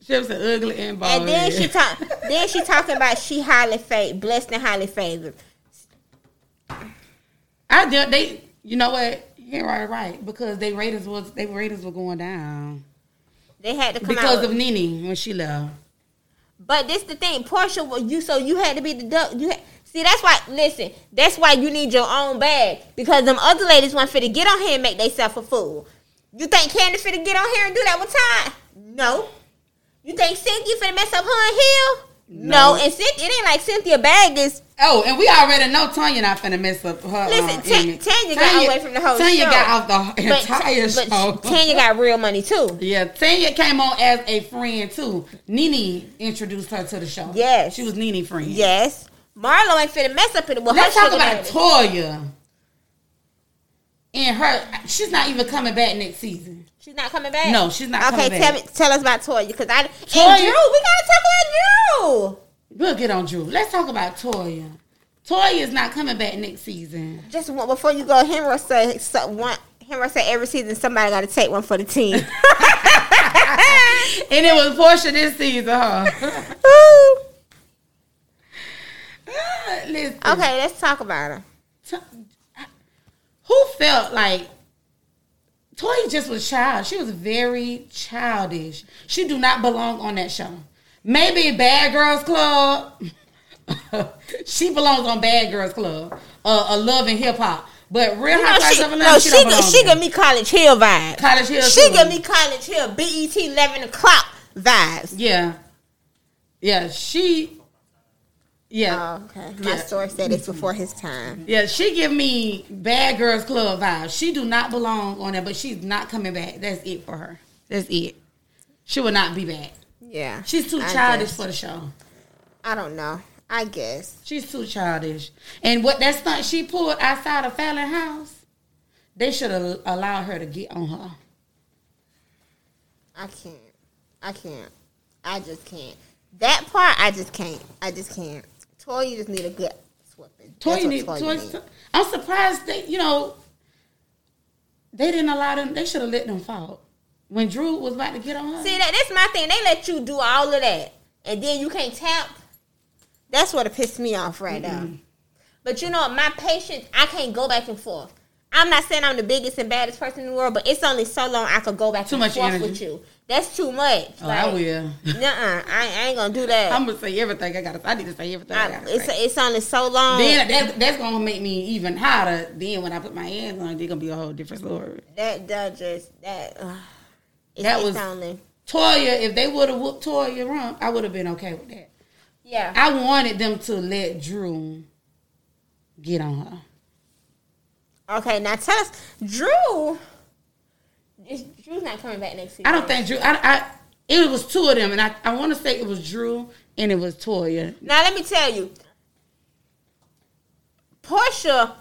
She was an ugly and bald. And then head. she talk then she talking about she highly favored, blessed and highly favored. I did. They, you know what? You're right, right. Because they ratings was they ratings were going down They had to come because out of Nene when she left. But this the thing, Porsha. was You so you had to be the duck. You had, see that's why. Listen, that's why you need your own bag because them other ladies want fit to get on here and make themselves a fool. You think Candace fit to get on here and do that with time? No. You think Cynthia finna mess up her and Hill? No. No. And Cynthia, it ain't like Cynthia bag is. Oh, and we already know Tanya not finna mess up her. Listen, uh, Ta- image. Tanya got away from the whole Tanya show. got off the But, entire but show. Tanya got real money too. yeah, Tanya came on as a friend too. Nene introduced her to the show. Yes. she was Nene friend. Yes. Marlo ain't finna mess up it. Well, Let's talk about. Toya. And her, she's not even coming back next season. She's not coming back. No, she's not Okay, coming tell back. me, tell us about Toya because I Toya- and Drew. We gotta talk about Drew. We'll get on Drew. Let's talk about Toya. Toya is not coming back next season. Just one, before you go, Henry said so, one. Henry said every season somebody got to take one for the team. And it was Porsha this season, huh? Ooh. Uh, listen, okay, let's talk about her. T- who felt like Toya just was child? She was very childish. She do not belong on that show. Maybe Bad Girls Club, she belongs on Bad Girls Club, uh, a Love and Hip Hop. But Real Housewives she, of Atlanta, no, she, she, don't belong she give me College Hill vibes. College Hill. She too. give me College Hill, BET 11 o'clock vibes. Yeah, yeah. She, yeah, Oh, okay. My Yeah. source said it's before his time. yeah. She give me Bad Girls Club vibes. She do not belong on there, but she's not coming back. That's it for her. That's it. She will not be back. Yeah. She's too I childish guess. for the show. I don't know. I guess. She's too childish. And what that stunt she pulled outside of Falynn House, they should have allowed her to get on her. I can't. I can't. I just can't. That part, I just can't. I just can't. Toya just need a good. That's Toya need, Toya Toya, need. I'm surprised they, you know, they didn't allow them. They should have let them fall. When Drew was about to get on her, See that that's my thing. They let you do all of that, and then you can't tap. That's what pissed me off right now. But you know? My patience, I can't go back and forth. I'm not saying I'm the biggest and baddest person in the world, but it's only so long I could go back Too and much forth energy. with you. That's too much. oh, I will. Nuh-uh, I, I ain't gonna do that. I'm gonna say everything I gotta. I need to say everything I, I, gotta it's say. it's only so long. then that, that's gonna make me even hotter. Then when I put my hands on, it, it's gonna be a whole different story. that that just that. Uh, That was- only Toya, if they would have whooped Toya rump, I would have been okay with that. yeah. I wanted them to let Drew get on her. Okay, now tell us, Drew. Is- Drew's not coming back next season. I don't think Drew. I, I it was two of them, and I, I want to say it was Drew and it was Toya. Now let me tell you, Porsha,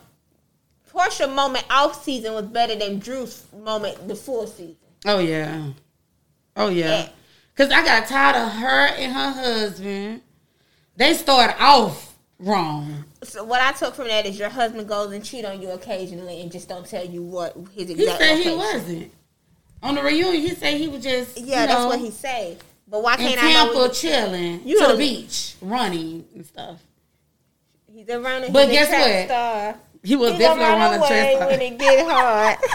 Porsha moment off season was better than Drew's moment the full season. Oh yeah, oh yeah. Yeah. Cause I got tired of her and her husband. They started off wrong. So what I took from that is your husband goes and cheat on you occasionally and just don't tell you what his exact. He exact. said he wasn't on the reunion. He said he was just Yeah, you that's what he said. But why can't I know? Tampa what- chilling You to the beach, running and stuff. He's a runner. But guess what? Star. He was He definitely gonna run track. when it get hard.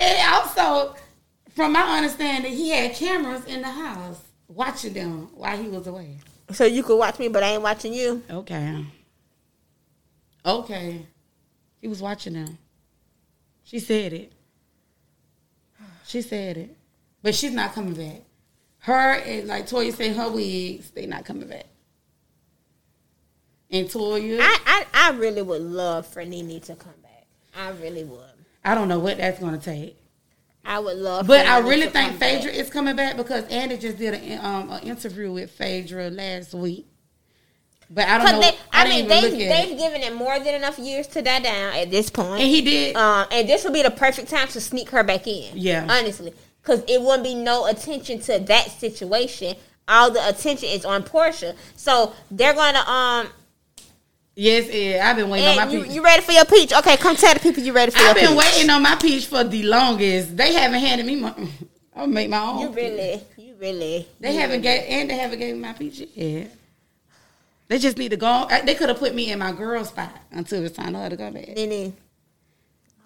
And also, from my understanding, he had cameras in the house watching them while he was away. so you could watch me, but I ain't watching you. Okay. Okay. He was watching them. She said it. She said it. But she's not coming back. Her and like Toya said, her wigs, they not coming back. And Toya, I, I, I, really would love for Nene to come back. I really would. I don't know what that's gonna take. I would love. But I really think come back. Phaedra is coming back because Andy just did an um, an interview with Phaedra last week. But I don't know. They, I, I, mean, they they've given it more than enough years to die down at this point. And he did. um, and this would be the perfect time to sneak her back in. Yeah. honestly, because it wouldn't be no attention to that situation. All the attention is on Porsha, so they're gonna um. yes, yeah, I've been waiting on my you, peach. you ready for your peach? Okay, come tell the people you ready for your peach. I've been peach. waiting on my peach for the longest. They haven't handed me my. I'll make my own. You really, you really. They you haven't really- gave and they haven't gave me my peach yet. They just need to go. They could have put me in my girl spot until it's time for her to come back. Nene,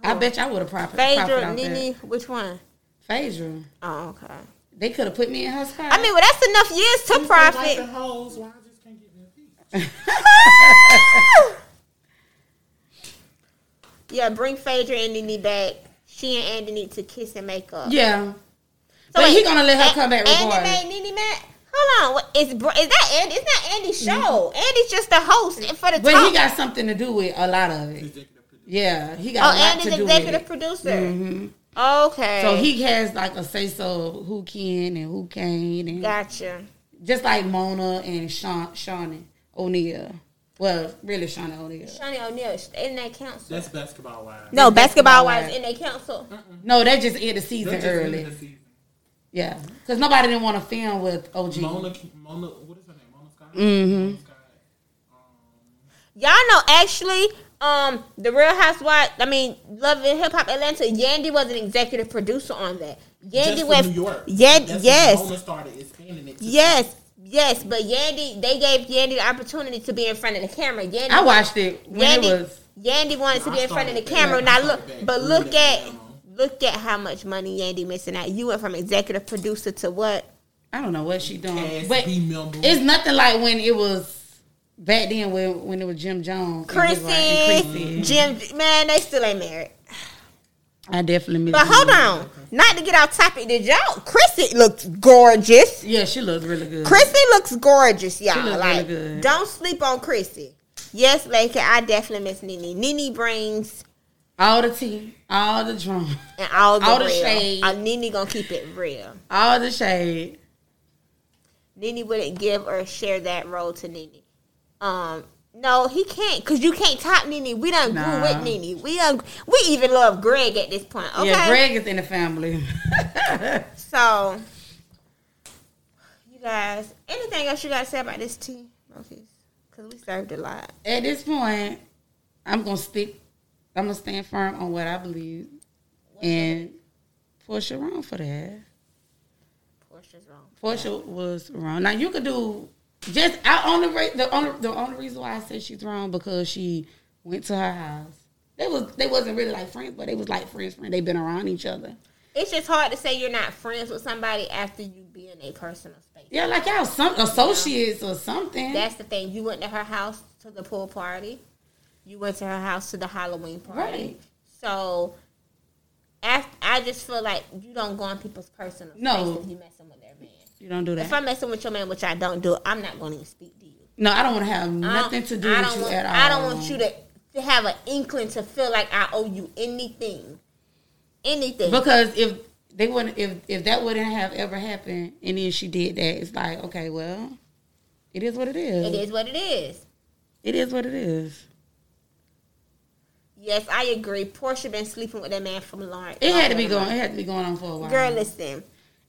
I bet you I would have profit, profit Phaedra, off Nene, that. which one? Phaedra. Oh, okay. They could have put me in her spot. I mean, well, that's enough years to Like the profit. hoes, why I just can't get me a yeah, bring Phaedra and Nene back. She and Andy need to kiss and make up. yeah. So but wait, he gonna let her A- come back Andy regardless. made Nene mad. Hold on, what, is Br- is that Andy? It's not Andy's show. Andy's just the host for the But talk. he got something to do with a lot of it. Yeah, he oh, got a lot Andy's to do executive with it. producer. Mhm. Okay, So he has like a say so who can and who can't, and gotcha. just like Mona and Sean, Shaunie O'Neal. Well, really Shaunie O'Neal. Shaunie O'Neal in that council. That's basketball wives. no, basketball basketball wives wives. in that council. No, they just ended the season just early. in the season. Yeah, because nobody didn't want to film with OG. Mona, Mona, what is her name? Mona Scott. Mhm. Mona Scott. Um, Y'all know actually, um, the Real Housewives. I mean, Love and Hip Hop Atlanta. Yandy was an executive producer on that. Yandy just for went. New York. Yan- That's yes, When Mona started expanding it. To yes, yes. But Yandy, they gave Yandy the opportunity to be in front of the camera. Yandy, I watched it when Yandy, it was. Yandy wanted to be in front of the camera. back. Now I look, but look at Alabama. Look at how much money Yandy missing out. You went from executive producer to what? I don't know what she doing, Cast, but member. it's nothing like when it was back then when when it was Jim Jones, it Chrissy, like- Chrissy. Mm-hmm. Jim, man, they still ain't married. I definitely miss. But hold Jim. on, not to get off topic. Did y'all? Chrissy looks gorgeous. Yeah, she looks really good. Chrissy looks gorgeous, y'all. looks like, really good. don't sleep on Chrissy. Yes, like I definitely miss Nene. Nene brings all the tea, all the drama, and all the, All the shade. Uh, Nene gonna keep it real. all the shade. Nene wouldn't give or share that role to Nene. Um, no, he can't, cause you can't top Nene. We done grew Nah. with Nene. We done, we even love Greg at this point. Okay, Yeah, Greg is in the family. So, you guys, anything else you got to say about this tea, Rockies? Because we served a lot. At this point, I'm gonna stick. I'm gonna stand firm on what I believe, and Porsha wrong for that. Porsha's wrong. Porsha was wrong. Now you could do just I only the only the only reason why I say she's wrong because she went to her house. They was they wasn't really like friends, but they was like friends. Friends. They been around each other. It's just hard to say you're not friends with somebody after you be in a personal space. Yeah, like y'all some associates or something. That's the thing. You went to her house to the pool party. You went to her house to the Halloween party. Right. So, after, I just feel like you don't go on people's personal No. space if you messing with their man. you don't do that. If. I'm messing with your man, which I don't do, I'm not going to even speak to you. No, I don't want to have uh, nothing to do with you want, at all. I don't want you to, to have an inkling to feel like I owe you anything. Anything. Because if they wouldn't, if if that wouldn't have ever happened, and then she did that, it's like okay, well, it is what it is. it is what it is. It is what it is. Yes, I agree. Porsha been sleeping with that man from Lawrence. It had to be going. It had to be going on for a while. Girl, listen.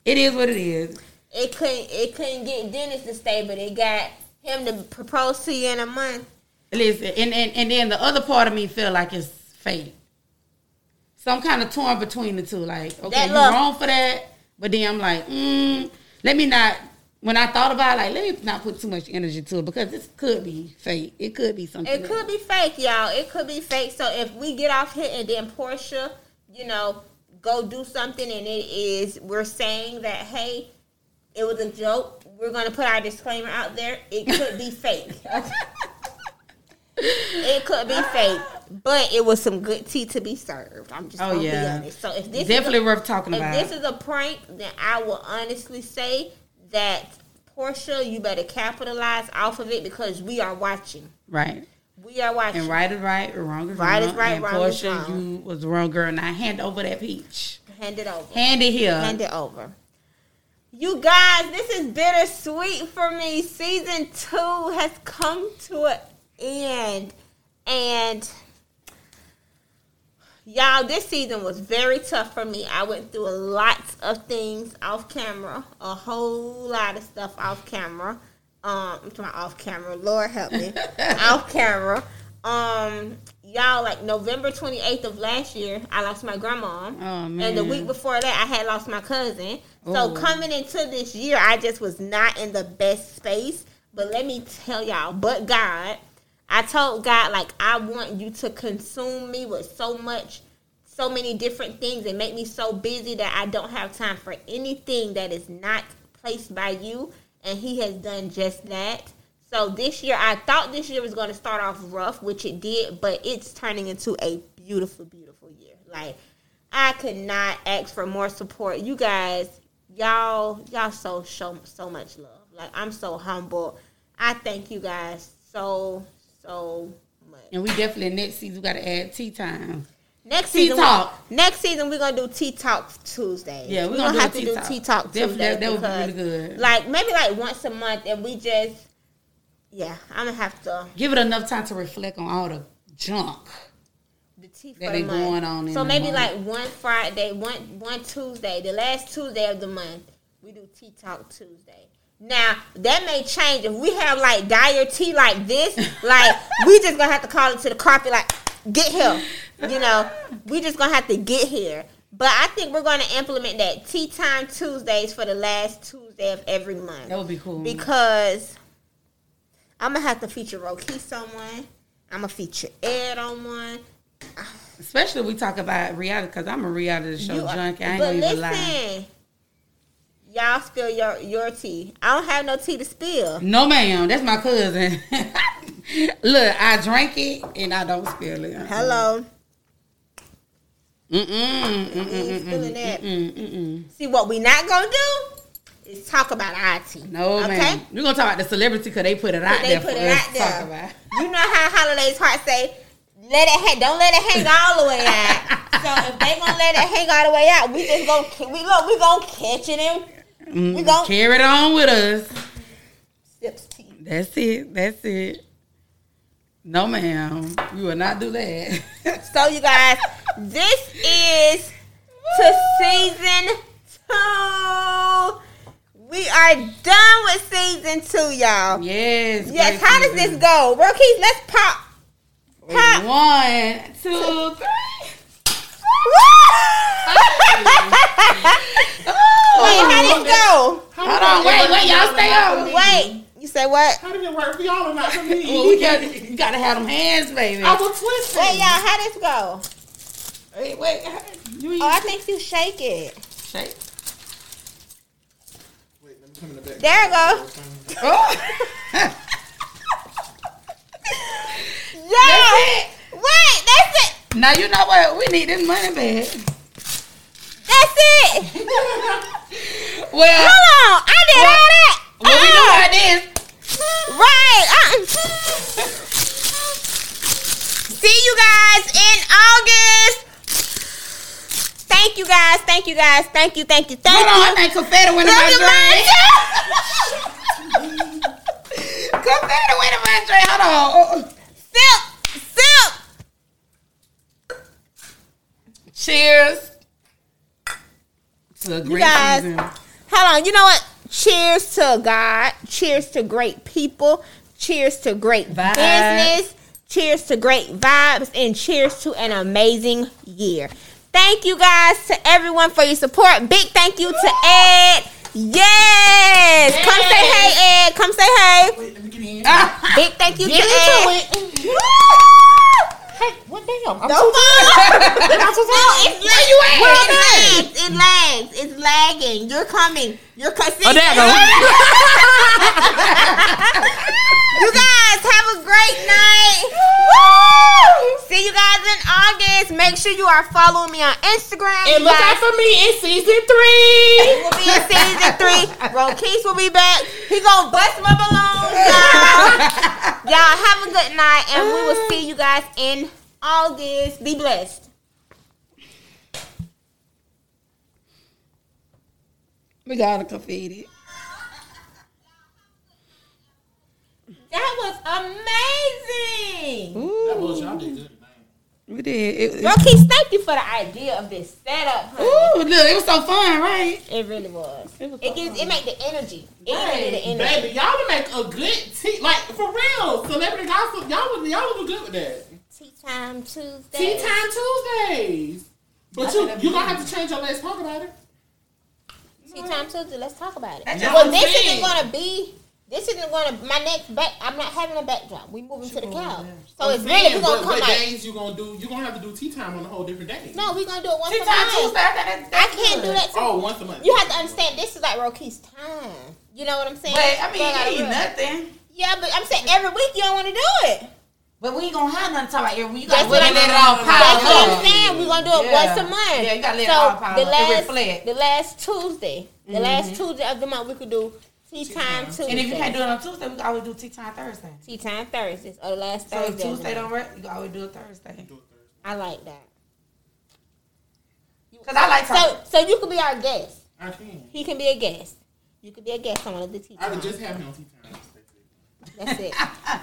it is what it is. It couldn't. It couldn't get Dennis to stay, but it got him to propose to you in a month. Listen, and, and and then the other part of me feel like it's fake. So I'm kind of torn between the two. Like, okay, That you love- wrong for that, but then I'm like, mm, let me not. When I thought about it, like, let me not put too much energy to it because this could be fake. It could be something. It could be fake, y'all. It could be fake. So if we get off here and then Porsha, you know, go do something and it is we're saying that hey, it was a joke. We're gonna put our disclaimer out there. It could be fake. it could be fake, but it was some good tea to be served. I'm just Oh, gonna yeah. be honest. So if this Definitely is a, worth talking if about. If this is a prank, then I will honestly say that Porsha, you better capitalize off of it because we are watching. right. We are watching. And right is right, or wrong is Right wrong. is right, and wrong is Porsha, wrong. you was the wrong girl. Now hand over that peach. Hand it over. Hand it here. Hand it over. You guys, this is bittersweet for me. Season two has come to an end. And y'all, this season was very tough for me. I went through a lot of things off camera, a whole lot of stuff off camera. Um, I'm talking off camera. Lord help me. off camera. Um, y'all, like November 28th of last year, I lost my grandma. Oh. And the week before that, I had lost my cousin. So coming into this year, I just was not in the best space. But let me tell y'all, but God, I told God like I want you to consume me with so much, so many different things and make me so busy that I don't have time for anything that is not placed by you. And He has done just that. So this year, I thought this year was going to start off rough, which it did, but it's turning into a beautiful, beautiful year. Like I could not ask for more support. You guys, y'all, y'all so show so much love. Like I'm so humble. I thank you guys so so much. And we definitely next season we got to add tea time. Next Tea season, Talk. next season we're gonna do tea talk Tuesday. Yeah, we're we're gonna gonna have to do tea talk Tuesday. that- that would be really good. Like maybe like once a month, and we just yeah, I'm gonna have to Give it enough time to reflect on all the junk. the tea that been going on in so maybe like one Friday, one one Tuesday, the last Tuesday of the month, we do tea talk Tuesday. Now that may change if we have like dire tea like this. Like we just gonna have to call it to the carpet. Like get here, you know. We just gonna have to get here. But I think we're gonna implement that tea time Tuesdays for the last Tuesday of every month That would be cool. because I'm gonna have to feature Rokis on one. I'm gonna feature Ed on one. Especially we talk about reality because I'm a reality show You junkie. I ain't but gonna even lie. Y'all spill your your tea. I don't have no tea to spill. No, ma'am. That's my cousin. Look, I drank it and I don't spill it. Uh-uh. Hello. Mm-mm, mm-mm, We ain't mm-mm, spilling that. mm-mm, mm-mm. See what we not gonna do is talk about our tea. No, okay? man. We're going to talk about the celebrity because they put it out They there put for it out there. about. You know how holidays heart say, let it hang. Don't let it hang all the way out. so if they gonna let it hang all the way out, we just gonna we look we gonna catch it and Mm, we gon- Carry it on with us. sips tea. That's it. That's it. No, ma'am. We will not do that. So you guys, this is to season two. We are done with season two, y'all. yes. Yes. How does this go, Rookies? Let's pop. Pop. One, two, three. Wait, how did it go? Hold on, wait, wait, y'all stay on. Wait, you say what? How did it work for y'all and not for me? Well, we got, you gotta have them hands, baby. I was twisting. Wait, y'all, how this go? Wait, wait. You Oh, I think you shake it. shake. Wait, let me come in the back. There it go. Oh. Yeah. Wait, that's it. Now you know what? We need this money back. That's it. Well, Hold on. I did all that. well we Uh-uh. know how this. Right. Uh-uh. See you guys in August. Thank you guys. Thank you guys. Thank you. Thank you. Thank Hold on, I think confetti went in my drink. confetti went in my drink. Hold on. Sip. Sip. Cheers. To a great guys- season. Hold on. You know what? Cheers to God. Cheers to great people. Cheers to great Vibes. business. Cheers to great vibes. And cheers to an amazing year. Thank you guys to everyone for your support. Big thank you to Ed. Yes. Come say hey, Ed. Come say hey. Wait, let me get in. Ah. Big thank you Get to into Ed. It. Woo! Hey, what damn? I'm No, so no, it's Where you at? Well, it lags. It lags. It's lagging. You're coming. You're coming. Oh, there I go. You guys have a great night. Woo! See you guys in August. Make sure you are following me on Instagram. And You look out for me in season three. We'll be in season three. Rokeese will be back. He gonna bust my balloons, y'all. y'all have a good night, and we will see you guys in August. Be blessed. We got a confetti. That was amazing. That was y'all did good tonight. We did. It, it, Rokeese, thank you for the idea of this setup. honey. ooh, look, it was so fun, right? It really was. It was It gives it make the energy. It you the energy. Baby, y'all would make a good tea. Like, for real. Celebrity gossip. Y'all would, y'all would do good with that. Tea time Tuesday. Tea time Tuesdays. But you, you gonna have to change your let's talk about it. Tea time Tuesday. Let's talk about it. Well, this isn't gonna be. This isn't gonna. My next back. I'm not having a backdrop. We moving to the couch. So I'm it's saying, really we gonna what, come what out. days you gonna do? You gonna have to do tea time on a whole different day. No, we gonna do it once Tea a time month. Tuesday. I, that- I can't do that. Too. Oh, once a month. You have to understand. This is like Rokee's time. You know what I'm saying? But I mean, So, like, it ain't nothing. Yeah, but I'm saying every week you don't want to do it. But we ain't gonna have nothing to talk about every week. You gotta let it all pile That's what. I'm saying. We're gonna do it Yeah. once a month. Yeah, you gotta let it so all pile the up. Last, reflect. the last Tuesday, the Mhm. last Tuesday of the month, we could do tea time Tuesday. And if you can't do it on Tuesday, we can always do tea time Thursday. tea time Thursdays or the last So if Thursday. of the Tuesday don't work, you can always do it Thursday. Do it Thursday. I like that. Cause I like So, talking. so you could be our guest. I can. He can be a guest. You could be a guest on one of the tea I would just have him on tea time. That's it.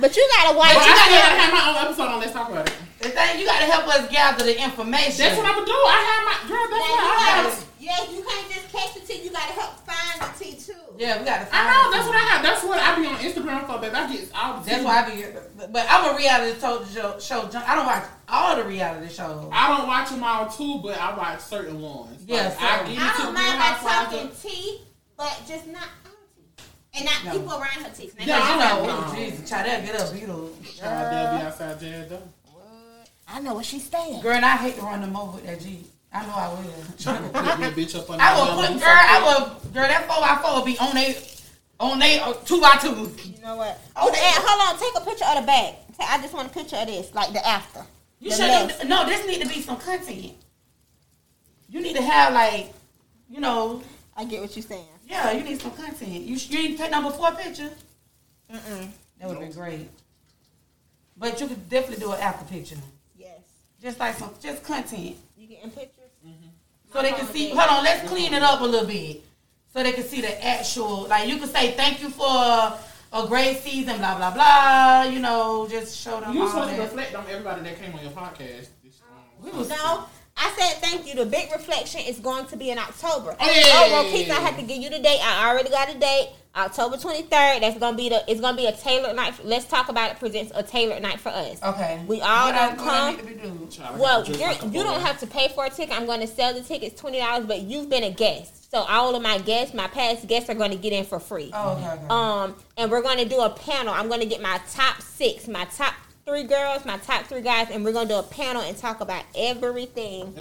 But you gotta watch. But I You still gotta, gotta have my own episode on Let's Talk About It. The thing you gotta help us gather the information. That's what I'm gonna do. I have my girl. That's Yeah, what you I have. yes, you can't just catch the tea. You gotta help find the tea too. Yeah, we gotta. Find. I know. That's what I have. That's what I be on Instagram for, baby. I get all the. That's tea. why I be. But, but I'm a reality show, show, show. I don't watch all the reality shows. I don't watch them all too, but I watch certain ones. Yeah, Like, I certain. I don't mind about talking of- tea, but just not our tea. And not No. people around her tea. Now, Yeah, you I know, know. oh, Jesus, child, they'll get up, you know. Child, they'll be outside jazzed up. I know where she's staying. Girl, and I hate to run them over with that Jeep. I know I will. Trying to put that bitch up on I will put, and girl, I will, girl, that 4 by 4 will be on they, on they uh, two by twos. You know what? Oh, hold on. Take a picture of the back. I just want a picture of this, like the after. You The should left. no. This need to be some content. You need to have like, you know, I get what you're saying. yeah. You need some content. You sh- you need to take number four picture. Mm-mm. That would have been great. But you could definitely do an after picture, Yes. just like some just content, You getting pictures? So they can see. Hold on, let's clean it up a little bit, so they can see the actual. Like you can say thank you for a great season, blah blah blah. You know, just show them You all supposed to reflect on everybody that came on your podcast. Uh, we was No. I said thank you. The big reflection is going to be in October. Oh, yeah, yeah, yeah, Oh, Keith, I yeah. have to give you the date. I already got a date. October 23rd. That's gonna be the. It's gonna be a tailored night. Let's talk about it. Presents a tailored night for us. okay. We all what gonna what I come. need to be doing. Well, got to dress you're, like you don't have to pay for a ticket. I'm going to sell the tickets twenty dollars, but you've been a guest, so all of my guests, my past guests, are going to get in for free. Oh, okay, okay. Um, and we're going to do a panel. I'm going to get my top six, my top three girls, my top three guys, and we're going to do a panel and talk about everything